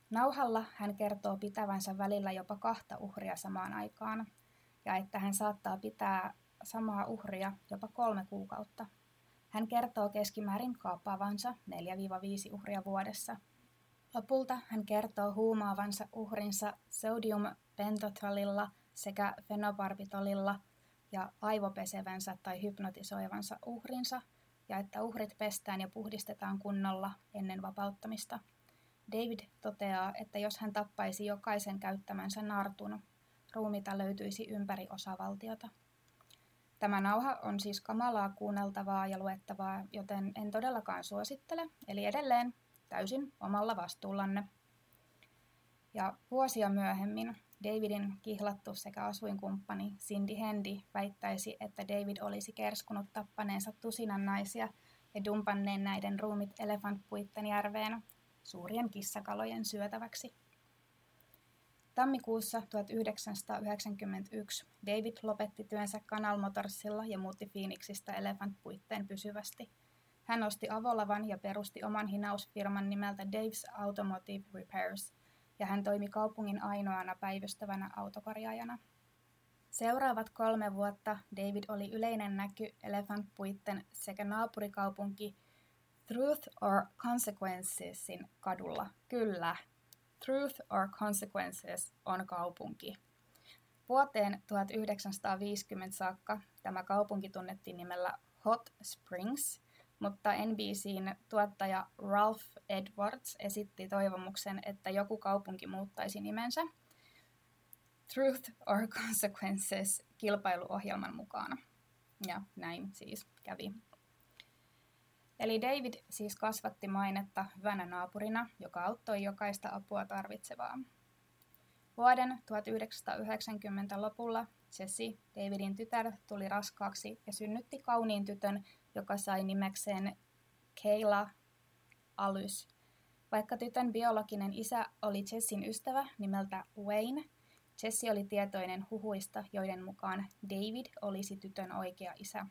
Nauhalla hän kertoo pitävänsä välillä jopa kahta uhria samaan aikaan, ja että hän saattaa pitää samaa uhria jopa kolme kuukautta. Hän kertoo keskimäärin kaappaavansa 4-5 uhria vuodessa. Lopulta hän kertoo huumaavansa uhrinsa sodium pentotralilla sekä fenobarbitolilla ja aivopesevänsä tai hypnotisoivansa uhrinsa ja että uhrit pestään ja puhdistetaan kunnolla ennen vapauttamista. David toteaa, että jos hän tappaisi jokaisen käyttämänsä nartun, ruumita löytyisi ympäri osavaltiota. Tämä nauha on siis kamalaa kuunneltavaa ja luettavaa, joten en todellakaan suosittele, eli edelleen täysin omalla vastuullanne. Ja vuosia myöhemmin Davidin kihlattu sekä asuinkumppani Cindy Handy väittäisi, että David olisi kerskunut tappaneensa tusinan naisia ja dumpanneen näiden ruumit elefantpuitten järveen suurien kissakalojen syötäväksi. Tammikuussa 1991 David lopetti työnsä Canal Motorsilla ja muutti Phoenixista Elephant-puitteen pysyvästi. Hän osti avolavan ja perusti oman hinausfirman nimeltä Dave's Automotive Repairs, ja hän toimi kaupungin ainoana päivystävänä autokorjaajana. Seuraavat kolme vuotta David oli yleinen näky Elephant-puitten sekä naapurikaupunki Truth or Consequencesin kadulla. Kyllä, Truth or Consequences on kaupunki. Vuoteen 1950 saakka tämä kaupunki tunnettiin nimellä Hot Springs, mutta NBCn tuottaja Ralph Edwards esitti toivomuksen, että joku kaupunki muuttaisi nimensä Truth or Consequences kilpailuohjelman mukana. Ja näin siis kävi. Eli David siis kasvatti mainetta hyvänä naapurina, joka auttoi jokaista apua tarvitsevaa. Vuoden 1990 lopulla Jessie, Davidin tytär, tuli raskaaksi ja synnytti kauniin tytön joka sai nimekseen Kayla Alys. Vaikka tytön biologinen isä oli Jessin ystävä nimeltä Wayne, Jessie oli tietoinen huhuista, joiden mukaan David olisi tytön oikea isä.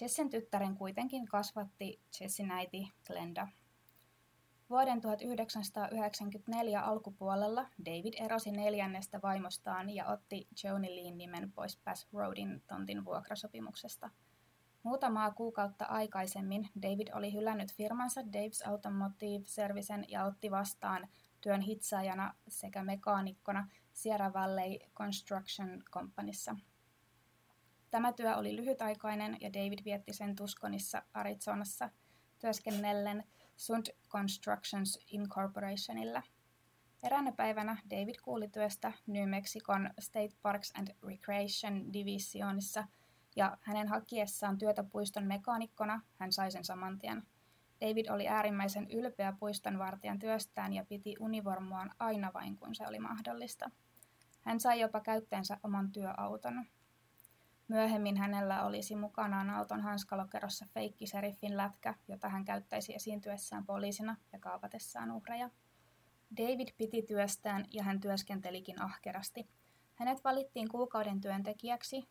Jessin tyttären kuitenkin kasvatti Jessin äiti Glenda. Vuoden 1994 alkupuolella David erosi neljännestä vaimostaan ja otti Joni Leen nimen pois Bass Roadin tontin vuokrasopimuksesta. Muutamaa kuukautta aikaisemmin David oli hylännyt firmansa Dave's Automotive Servicen ja otti vastaan työn hitsaajana sekä mekaanikkona Sierra Valley Construction Companyssa. Tämä työ oli lyhytaikainen ja David vietti sen Tuskonissa Arizonassa työskennellen Sund Constructions Incorporationilla. Eräänä päivänä David kuuli työstä New Mexicon State Parks and Recreation Divisionissa ja hänen hakiessaan työtä puiston mekaanikkona hän sai sen saman tien. David oli äärimmäisen ylpeä puistonvartijan työstään ja piti univormuaan aina vain kun se oli mahdollista. Hän sai jopa käytteensä oman työauton. Myöhemmin hänellä olisi mukanaan auton hanskalokerossa feikkiseriffin lätkä, jota hän käyttäisi esiintyessään poliisina ja kaapatessaan uhreja. David piti työstään ja hän työskentelikin ahkerasti. Hänet valittiin kuukauden työntekijäksi 7.6.1995.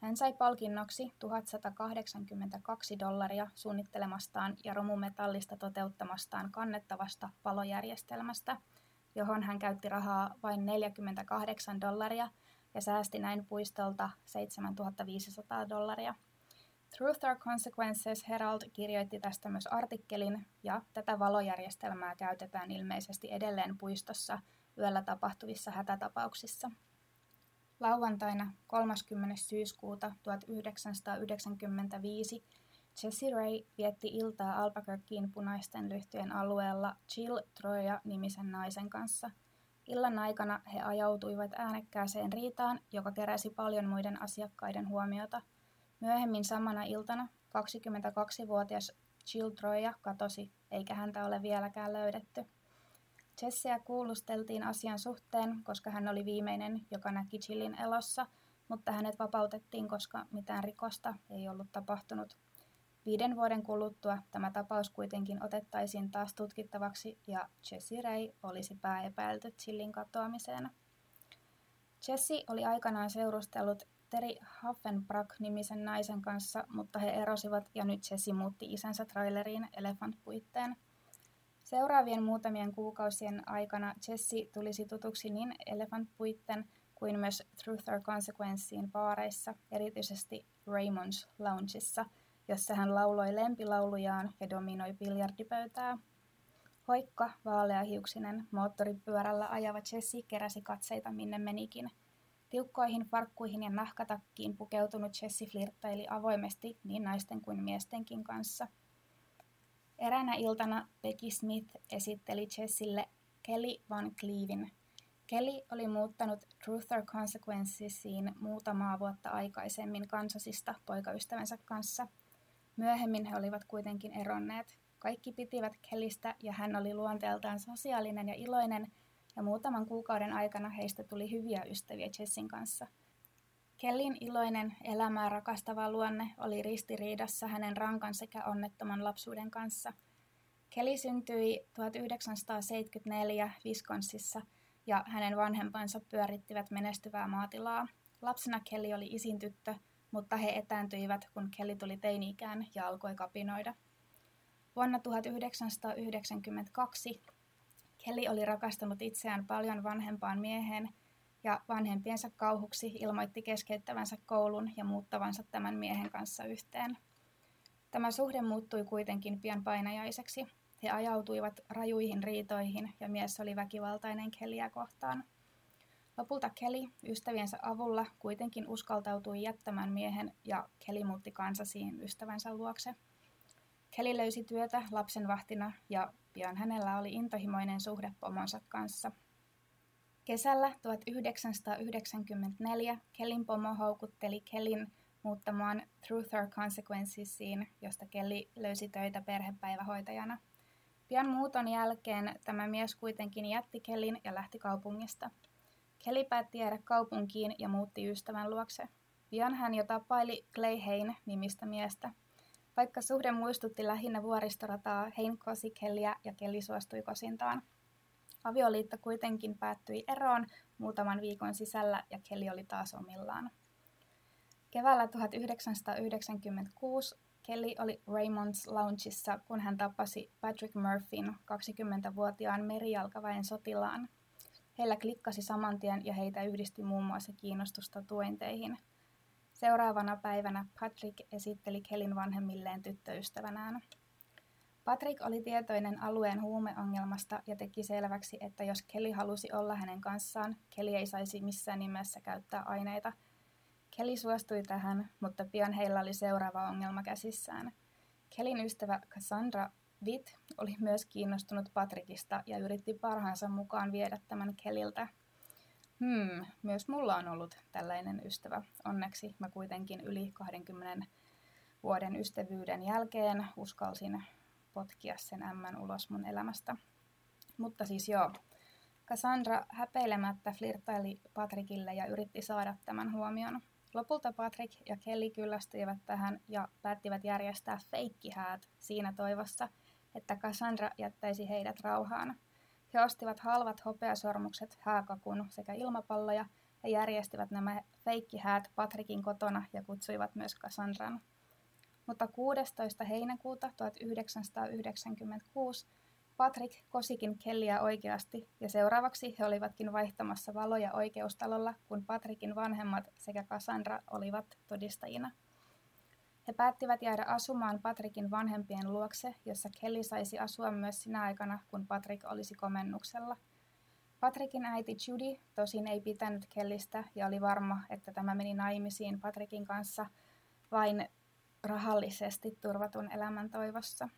Hän sai palkinnoksi 1182 dollaria suunnittelemastaan ja romumetallista toteuttamastaan kannettavasta palojärjestelmästä – johon hän käytti rahaa vain 48 dollaria ja säästi näin puistolta 7500 dollaria. Truth or Consequences Herald kirjoitti tästä myös artikkelin, ja tätä valojärjestelmää käytetään ilmeisesti edelleen puistossa yöllä tapahtuvissa hätätapauksissa. Lauantaina 30. syyskuuta 1995 Jessie Ray vietti iltaa Albuquerquein punaisten lyhtyjen alueella Jill Troja-nimisen naisen kanssa. Illan aikana he ajautuivat äänekkääseen riitaan, joka keräsi paljon muiden asiakkaiden huomiota. Myöhemmin samana iltana 22-vuotias Jill Troja katosi, eikä häntä ole vieläkään löydetty. Jesseä kuulusteltiin asian suhteen, koska hän oli viimeinen, joka näki Jillin elossa, mutta hänet vapautettiin, koska mitään rikosta ei ollut tapahtunut. Viiden vuoden kuluttua tämä tapaus kuitenkin otettaisiin taas tutkittavaksi ja Jesse Ray olisi pääepäilty Chillin katoamiseen. Jesse oli aikanaan seurustellut Terry Haffenbrack-nimisen naisen kanssa, mutta he erosivat ja nyt Jesse muutti isänsä traileriin Elephant-puitteen. Seuraavien muutamien kuukausien aikana Jesse tulisi tutuksi niin Elephant-puitten kuin myös Truth or Consequencein baareissa, erityisesti Raymond's Loungeissa – jossa hän lauloi lempilaulujaan ja dominoi biljardipöytää. Hoikka, vaaleahiuksinen, moottoripyörällä ajava Jesse keräsi katseita minne menikin. Tiukkoihin farkkuihin ja nahkatakkiin pukeutunut Jesse flirttaili avoimesti niin naisten kuin miestenkin kanssa. Eräänä iltana Becky Smith esitteli Jessille Kelly Van Cleavin. Kelly oli muuttanut Truth or Consequencesiin muutamaa vuotta aikaisemmin Kansasista poikaystävänsä kanssa – Myöhemmin he olivat kuitenkin eronneet. Kaikki pitivät Kellistä ja hän oli luonteeltaan sosiaalinen ja iloinen, ja muutaman kuukauden aikana heistä tuli hyviä ystäviä Jessin kanssa. Kellin iloinen, elämää rakastava luonne oli ristiriidassa hänen rankan sekä onnettoman lapsuuden kanssa. Kelly syntyi 1974 Wisconsinissa ja hänen vanhempansa pyörittivät menestyvää maatilaa. Lapsena Kelly oli isin tyttö, mutta he etääntyivät, kun Kelly tuli teini-ikään ja alkoi kapinoida. Vuonna 1992 Kelly oli rakastanut itseään paljon vanhempaan mieheen ja vanhempiensa kauhuksi ilmoitti keskeyttävänsä koulun ja muuttavansa tämän miehen kanssa yhteen. Tämä suhde muuttui kuitenkin pian painajaiseksi. He ajautuivat rajuihin riitoihin ja mies oli väkivaltainen Kellyä kohtaan. Lopulta Kelly ystäviensä avulla kuitenkin uskaltautui jättämään miehen ja Kelly muutti kansasiin ystävänsä luokse. Kelly löysi työtä lapsenvahtina ja pian hänellä oli intohimoinen suhde pomonsa kanssa. Kesällä 1994 Kellin pomo houkutteli Kellin muuttamaan Truth or Consequencesiin, josta Kelly löysi töitä perhepäivähoitajana. Pian muuton jälkeen tämä mies kuitenkin jätti Kellin ja lähti kaupungista. Kelly päätti jäädä kaupunkiin ja muutti ystävän luokse. Pian hän jo tapaili Clay Hain nimistä miestä. Vaikka suhde muistutti lähinnä vuoristorataa, Hain kosi Kellyä ja Kelly suostui kosintaan. Avioliitto kuitenkin päättyi eroon muutaman viikon sisällä ja Kelly oli taas omillaan. Keväällä 1996 Kelly oli Raymonds Loungeissa, kun hän tapasi Patrick Murphyn, 20-vuotiaan merijalkaväen sotilaan. Heillä klikkasi saman tien ja heitä yhdisti muun muassa kiinnostus tatuointeihin. Seuraavana päivänä Patrick esitteli Kellin vanhemmilleen tyttöystävänään. Patrick oli tietoinen alueen huumeongelmasta ja teki selväksi, että jos Kelly halusi olla hänen kanssaan, Kelly ei saisi missään nimessä käyttää aineita – Kelly suostui tähän, mutta pian heillä oli seuraava ongelma käsissään. Kellyn ystävä Cassandra Witt oli myös kiinnostunut Patrickista ja yritti parhaansa mukaan viedä tämän Kelliltä. Hmm, myös mulla on ollut tällainen ystävä. Onneksi mä kuitenkin yli 20 vuoden ystävyyden jälkeen uskalsin potkia sen ämmän ulos mun elämästä. Mutta siis joo, Cassandra häpeilemättä flirtaili Patrickille ja yritti saada tämän huomion. Lopulta Patrick ja Kelly kyllästyivät tähän ja päättivät järjestää feikkihäät siinä toivossa, että Cassandra jättäisi heidät rauhaan. He ostivat halvat hopeasormukset, hääkakun sekä ilmapalloja ja järjestivät nämä feikkihäät Patrickin kotona ja kutsuivat myös Cassandran. Mutta 16. heinäkuuta 1996 Patrick kosikin Kellyä oikeasti ja seuraavaksi he olivatkin vaihtamassa valoja oikeustalolla, kun Patrickin vanhemmat sekä Cassandra olivat todistajina. He päättivät jäädä asumaan Patrickin vanhempien luokse, jossa Kelly saisi asua myös sinä aikana, kun Patrick olisi komennuksella. Patrickin äiti Judy tosin ei pitänyt Kellistä ja oli varma, että tämä meni naimisiin Patrickin kanssa vain rahallisesti turvatun elämän toivossa.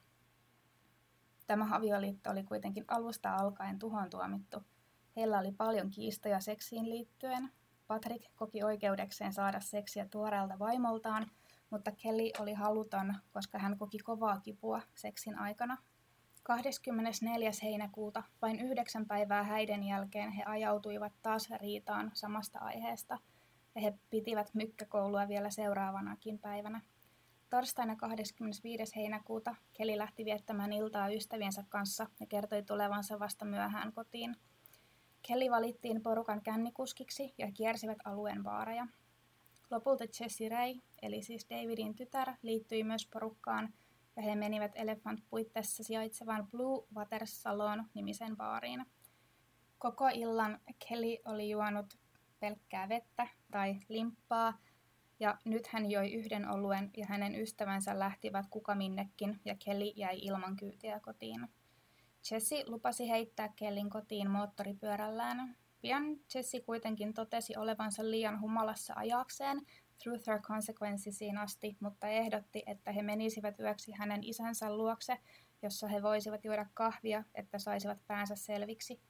Tämä avioliitto oli kuitenkin alusta alkaen tuhon tuomittu. Heillä oli paljon kiistoja seksiin liittyen. Patrick koki oikeudekseen saada seksiä tuoreelta vaimoltaan, mutta Kelly oli haluton, koska hän koki kovaa kipua seksin aikana. 24. heinäkuuta, vain yhdeksän päivää häiden jälkeen, he ajautuivat taas riitaan samasta aiheesta, ja he pitivät mykkäkoulua vielä seuraavanakin päivänä. Torstaina 25. heinäkuuta Keli lähti viettämään iltaa ystäviensä kanssa ja kertoi tulevansa vasta myöhään kotiin. Kelly valittiin porukan kännikuskiksi ja kiersivät alueen baareja. Lopulta Jessie Ray, eli siis Davidin tytär, liittyi myös porukkaan ja he menivät Elephant puitteissa sijaitsevaan Blue Water Salon nimisen baariin. Koko illan Kelly oli juonut pelkkää vettä tai limppaa ja nyt hän joi yhden oluen ja hänen ystävänsä lähtivät kuka minnekin ja Kelly jäi ilman kyytiä kotiin. Jesse lupasi heittää Kellin kotiin moottoripyörällään. Pian Jesse kuitenkin totesi olevansa liian humalassa ajakseen Truth or Consequencesiin asti, mutta ehdotti, että he menisivät yöksi hänen isänsä luokse, jossa he voisivat juoda kahvia, että saisivat päänsä selviksi.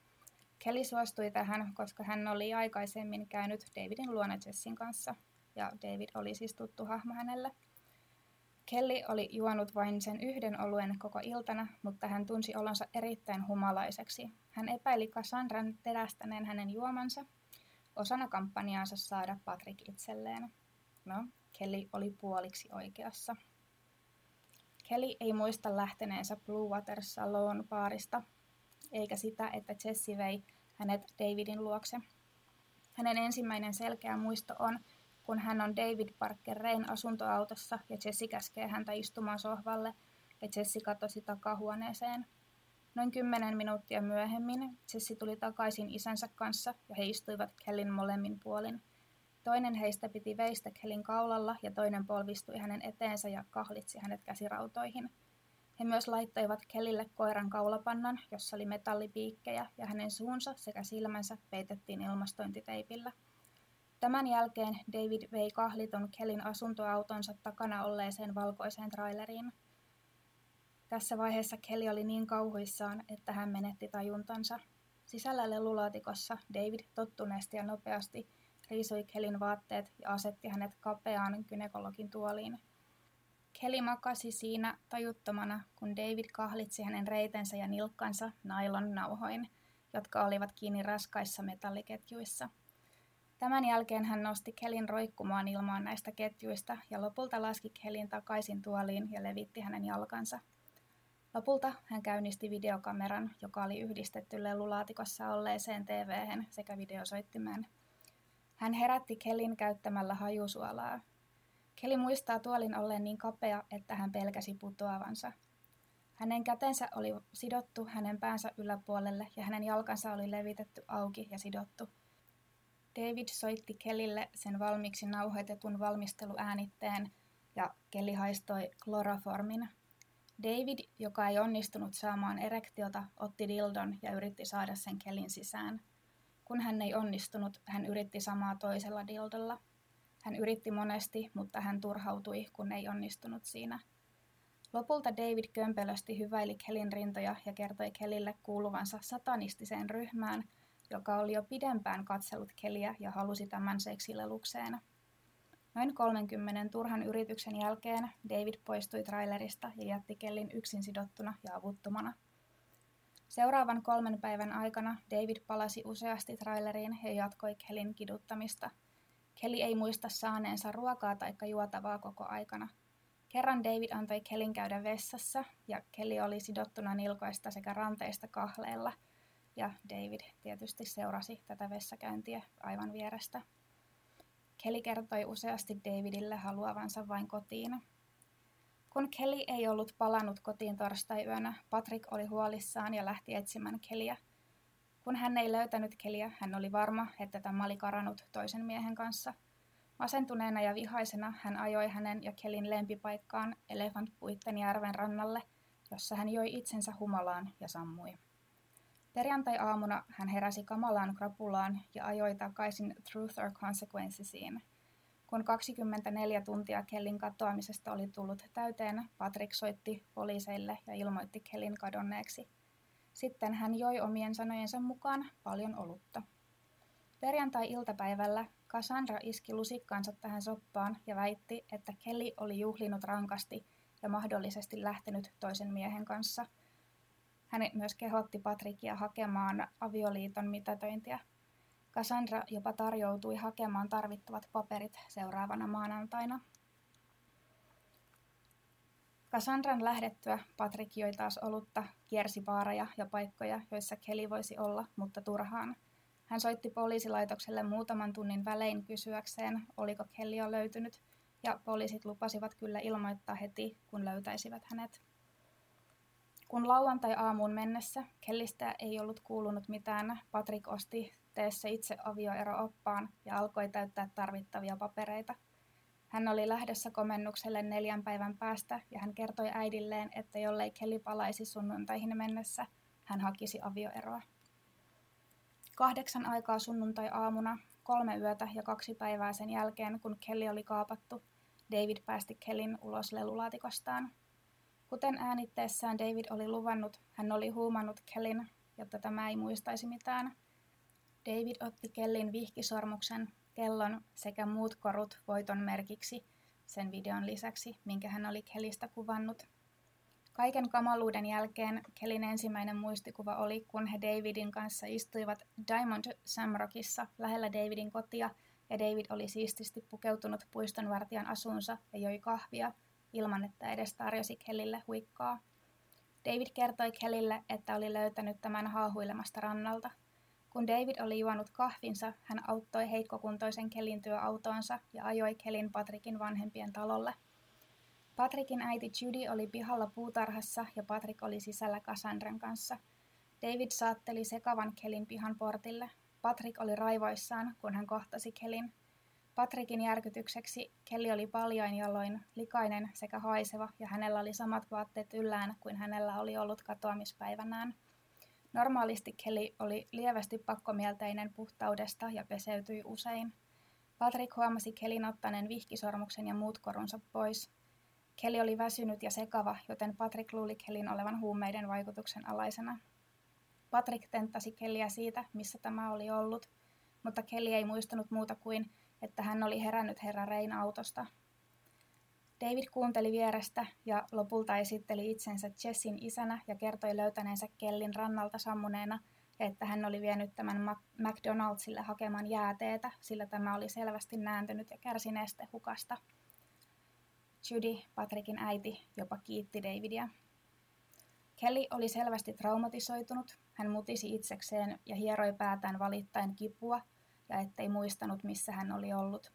Kelly suostui tähän, koska hän oli aikaisemmin käynyt Davidin luona Jessin kanssa ja David oli siis tuttu hahmo hänelle. Kelly oli juonut vain sen yhden oluen koko iltana, mutta hän tunsi olonsa erittäin humalaiseksi. Hän epäili Cassandran terästäneen hänen juomansa osana kampanjaansa saada Patrick itselleen. No, Kelly oli puoliksi oikeassa. Kelly ei muista lähteneensä Blue Water Salon baarista, eikä sitä, että Jesse vei hänet Davidin luokse. Hänen ensimmäinen selkeä muisto on, kun hän on David Parker Rain asuntoautossa ja Jesse käskee häntä istumaan sohvalle ja Jesse katosi takahuoneeseen. Noin kymmenen minuuttia myöhemmin Jesse tuli takaisin isänsä kanssa ja he istuivat Kellin molemmin puolin. Toinen heistä piti veistä Kellin kaulalla ja toinen polvistui hänen eteensä ja kahlitsi hänet käsirautoihin. He myös laittoivat Kellille koiran kaulapannan, jossa oli metallipiikkejä ja hänen suunsa sekä silmänsä peitettiin ilmastointiteipillä. Tämän jälkeen David vei kahlitun Kellin asuntoautonsa takana olleeseen valkoiseen traileriin. Tässä vaiheessa Kelly oli niin kauhuissaan, että hän menetti tajuntansa. Sisällä lelulaatikossa David tottuneesti ja nopeasti riisui Kelin vaatteet ja asetti hänet kapeaan gynekologin tuoliin. Kelly makasi siinä tajuttomana, kun David kahlitsi hänen reitensä ja nilkkansa nailon nauhoin, jotka olivat kiinni raskaissa metalliketjuissa. Tämän jälkeen hän nosti Kelin roikkumaan ilmaan näistä ketjuista ja lopulta laski Kelin takaisin tuoliin ja levitti hänen jalkansa. Lopulta hän käynnisti videokameran, joka oli yhdistetty lelulaatikossa olleeseen tv sekä videosoittimeen. Hän herätti Kelin käyttämällä hajusuolaa. Keli muistaa tuolin olleen niin kapea, että hän pelkäsi putoavansa. Hänen kätensä oli sidottu hänen päänsä yläpuolelle ja hänen jalkansa oli levitetty auki ja sidottu. David soitti Kelille sen valmiiksi nauhoitetun valmisteluäänitteen ja Kelly haistoi kloroformin. David, joka ei onnistunut saamaan erektiota, otti dildon ja yritti saada sen Kelin sisään. Kun hän ei onnistunut, hän yritti samaa toisella dildolla. Hän yritti monesti, mutta hän turhautui, kun ei onnistunut siinä. Lopulta David kömpelösti hyväili Kelin rintoja ja kertoi Kelille kuuluvansa satanistiseen ryhmään, joka oli jo pidempään katsellut Keliä ja halusi tämän seksilelukseen. Noin 30 turhan yrityksen jälkeen David poistui trailerista ja jätti Kellin yksin sidottuna ja avuttomana. Seuraavan kolmen päivän aikana David palasi useasti traileriin ja jatkoi Kellin kiduttamista. Kelly ei muista saaneensa ruokaa tai juotavaa koko aikana. Kerran David antoi Kellin käydä vessassa ja Kelly oli sidottuna nilkoista sekä ranteista kahleella – ja David tietysti seurasi tätä vessakäyntiä aivan vierestä. Kelly kertoi useasti Davidille haluavansa vain kotiin. Kun Kelly ei ollut palannut kotiin torstai-yönä, Patrick oli huolissaan ja lähti etsimään Keliä. Kun hän ei löytänyt Keliä, hän oli varma, että tämä oli karannut toisen miehen kanssa. Masentuneena ja vihaisena hän ajoi hänen ja Kelin lempipaikkaan Elefantpuitten järven rannalle, jossa hän joi itsensä humalaan ja sammui. Perjantai-aamuna hän heräsi kamalaan krapulaan ja ajoi takaisin Truth or Consequencesiin. Kun 24 tuntia Kellin katoamisesta oli tullut täyteen, Patrick soitti poliiseille ja ilmoitti Kellin kadonneeksi. Sitten hän joi omien sanojensa mukaan paljon olutta. Perjantai-iltapäivällä Cassandra iski lusikkaansa tähän soppaan ja väitti, että Kelly oli juhlinut rankasti ja mahdollisesti lähtenyt toisen miehen kanssa – hän myös kehotti Patrikia hakemaan avioliiton mitätöintiä. Cassandra jopa tarjoutui hakemaan tarvittavat paperit seuraavana maanantaina. Cassandran lähdettyä Patrick joi taas olutta, kiersi baareja ja paikkoja, joissa Kelly voisi olla, mutta turhaan. Hän soitti poliisilaitokselle muutaman tunnin välein kysyäkseen, oliko Kelly jo löytynyt, ja poliisit lupasivat kyllä ilmoittaa heti, kun löytäisivät hänet. Kun lauantai-aamuun mennessä Kellistä ei ollut kuulunut mitään, Patrick osti teessä itse avioero-oppaan ja alkoi täyttää tarvittavia papereita. Hän oli lähdössä komennukselle neljän päivän päästä ja hän kertoi äidilleen, että jollei Kelly palaisi sunnuntaihin mennessä, hän hakisi avioeroa. Kahdeksan aikaa sunnuntai-aamuna, kolme yötä ja kaksi päivää sen jälkeen, kun Kelly oli kaapattu, David päästi Kellin ulos lelulaatikostaan Kuten äänitteessään David oli luvannut, hän oli huumannut Kellin, jotta tämä ei muistaisi mitään. David otti Kellin vihkisormuksen, kellon sekä muut korut voiton merkiksi sen videon lisäksi, minkä hän oli Kellistä kuvannut. Kaiken kamaluuden jälkeen Kellin ensimmäinen muistikuva oli, kun he Davidin kanssa istuivat Diamond Samrockissa lähellä Davidin kotia, ja David oli siististi pukeutunut puistonvartijan asunsa ja joi kahvia – ilman, että edes tarjosi Kellille huikkaa. David kertoi Kellille, että oli löytänyt tämän haahuilemasta rannalta. Kun David oli juonut kahvinsa, hän auttoi heikkokuntoisen Kellin työautoonsa ja ajoi Kellin Patrikin vanhempien talolle. Patrikin äiti Judy oli pihalla puutarhassa ja Patrick oli sisällä Cassandran kanssa. David saatteli sekavan Kellin pihan portille. Patrick oli raivoissaan, kun hän kohtasi Kellin. Patrikin järkytykseksi Kelly oli paljain jaloin, likainen sekä haiseva, ja hänellä oli samat vaatteet yllään kuin hänellä oli ollut katoamispäivänään. Normaalisti Kelly oli lievästi pakkomielteinen puhtaudesta ja peseytyi usein. Patrick huomasi Kelin ottaneen vihkisormuksen ja muut korunsa pois. Kelly oli väsynyt ja sekava, joten Patrick luuli Kellin olevan huumeiden vaikutuksen alaisena. Patrick tenttasi Kellyä siitä, missä tämä oli ollut, mutta Kelly ei muistanut muuta kuin, että hän oli herännyt herra Rein autosta. David kuunteli vierestä ja lopulta esitteli itsensä Jessin isänä ja kertoi löytäneensä Kellin rannalta sammuneena – että hän oli vienyt tämän McDonaldsille hakemaan jääteetä, sillä tämä oli selvästi nääntynyt ja kärsi nestehukasta. Judy, Patrickin äiti, jopa kiitti Davidia. Kelly oli selvästi traumatisoitunut. Hän mutisi itsekseen ja hieroi päätään valittain kipua ja ettei muistanut, missä hän oli ollut.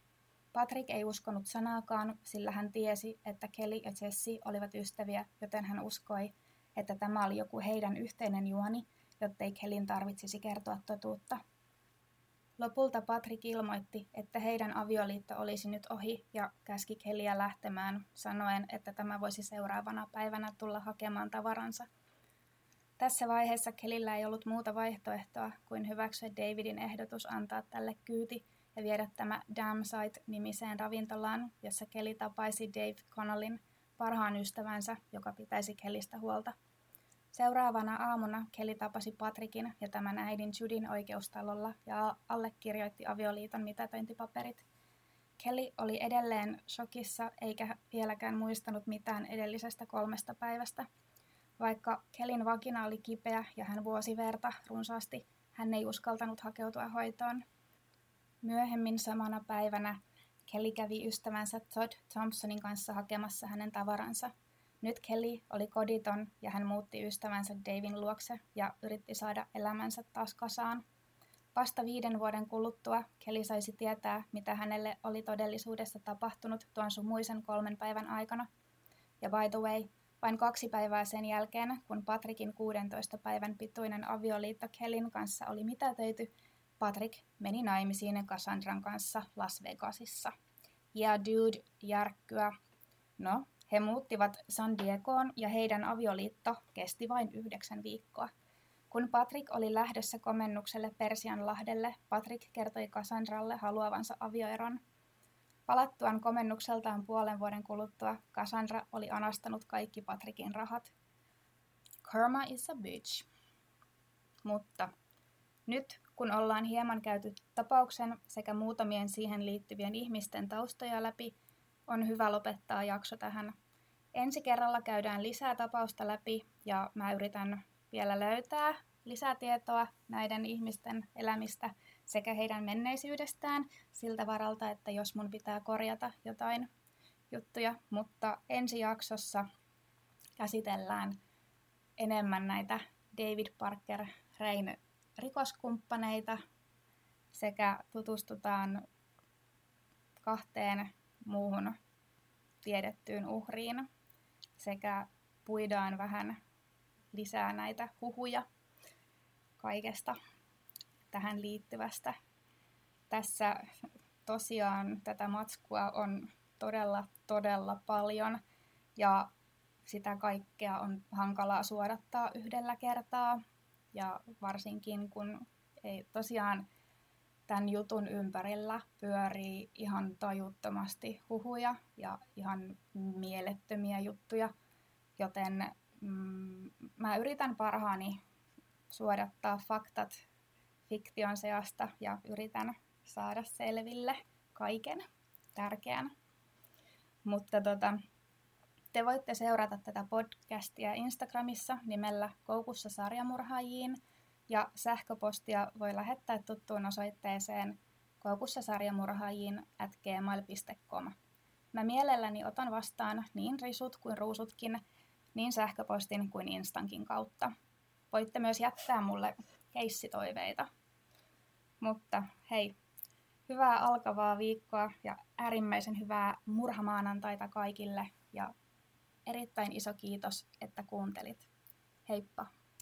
Patrick ei uskonut sanaakaan, sillä hän tiesi, että Kelly ja Jesse olivat ystäviä, joten hän uskoi, että tämä oli joku heidän yhteinen juoni – jottei Kelin tarvitsisi kertoa totuutta. Lopulta Patrick ilmoitti, että heidän avioliitto olisi nyt ohi ja käski Keliä lähtemään, sanoen, että tämä voisi seuraavana päivänä tulla hakemaan tavaransa. Tässä vaiheessa Kelillä ei ollut muuta vaihtoehtoa kuin hyväksyä Davidin ehdotus antaa tälle kyyti ja viedä tämä Damn Sight-nimiseen ravintolaan, jossa Kelly tapaisi Dave Connellin, parhaan ystävänsä, joka pitäisi Kelistä huolta – Seuraavana aamuna Kelly tapasi Patrikin ja tämän äidin Judin oikeustalolla ja allekirjoitti avioliiton mitätöintipaperit. Kelly oli edelleen shokissa eikä vieläkään muistanut mitään edellisestä kolmesta päivästä. Vaikka Kelin vakina oli kipeä ja hän vuosi verta runsaasti, hän ei uskaltanut hakeutua hoitoon. Myöhemmin samana päivänä Kelly kävi ystävänsä Todd Thompsonin kanssa hakemassa hänen tavaransa – nyt Kelly oli koditon ja hän muutti ystävänsä Davin luokse ja yritti saada elämänsä taas kasaan. Vasta viiden vuoden kuluttua Kelly saisi tietää, mitä hänelle oli todellisuudessa tapahtunut tuon sumuisen kolmen päivän aikana. Ja by the way, vain kaksi päivää sen jälkeen, kun Patrickin 16 päivän pituinen avioliitto Kellin kanssa oli mitätöity, Patrick meni naimisiin Cassandran kanssa Las Vegasissa. Yeah dude, järkkyä. No, he muuttivat San Diegoon ja heidän avioliitto kesti vain yhdeksän viikkoa. Kun Patrick oli lähdössä komennukselle Persianlahdelle, Patrick kertoi Cassandralle haluavansa avioeron. Palattuaan komennukseltaan puolen vuoden kuluttua, Cassandra oli anastanut kaikki Patrickin rahat. Karma is a bitch. Mutta nyt, kun ollaan hieman käyty tapauksen sekä muutamien siihen liittyvien ihmisten taustoja läpi, on hyvä lopettaa jakso tähän. Ensi kerralla käydään lisää tapausta läpi ja mä yritän vielä löytää lisätietoa näiden ihmisten elämistä sekä heidän menneisyydestään siltä varalta, että jos mun pitää korjata jotain juttuja, mutta ensi jaksossa käsitellään enemmän näitä David Parker Rein rikoskumppaneita sekä tutustutaan kahteen muuhun tiedettyyn uhriin sekä puidaan vähän lisää näitä huhuja kaikesta tähän liittyvästä. Tässä tosiaan tätä matskua on todella, todella paljon ja sitä kaikkea on hankalaa suodattaa yhdellä kertaa. Ja varsinkin kun ei tosiaan tämän jutun ympärillä pyörii ihan tajuttomasti huhuja ja ihan mielettömiä juttuja, joten mm, mä yritän parhaani suodattaa faktat fiktion seasta ja yritän saada selville kaiken tärkeän. Mutta tota, te voitte seurata tätä podcastia Instagramissa nimellä Koukussa sarjamurhaajiin – ja sähköpostia voi lähettää tuttuun osoitteeseen koukussasarjamurhaajiin at gmail.com. Mä mielelläni otan vastaan niin risut kuin ruusutkin, niin sähköpostin kuin Instankin kautta. Voitte myös jättää mulle keissitoiveita. Mutta hei, hyvää alkavaa viikkoa ja äärimmäisen hyvää murhamaanantaita kaikille ja erittäin iso kiitos, että kuuntelit. Heippa!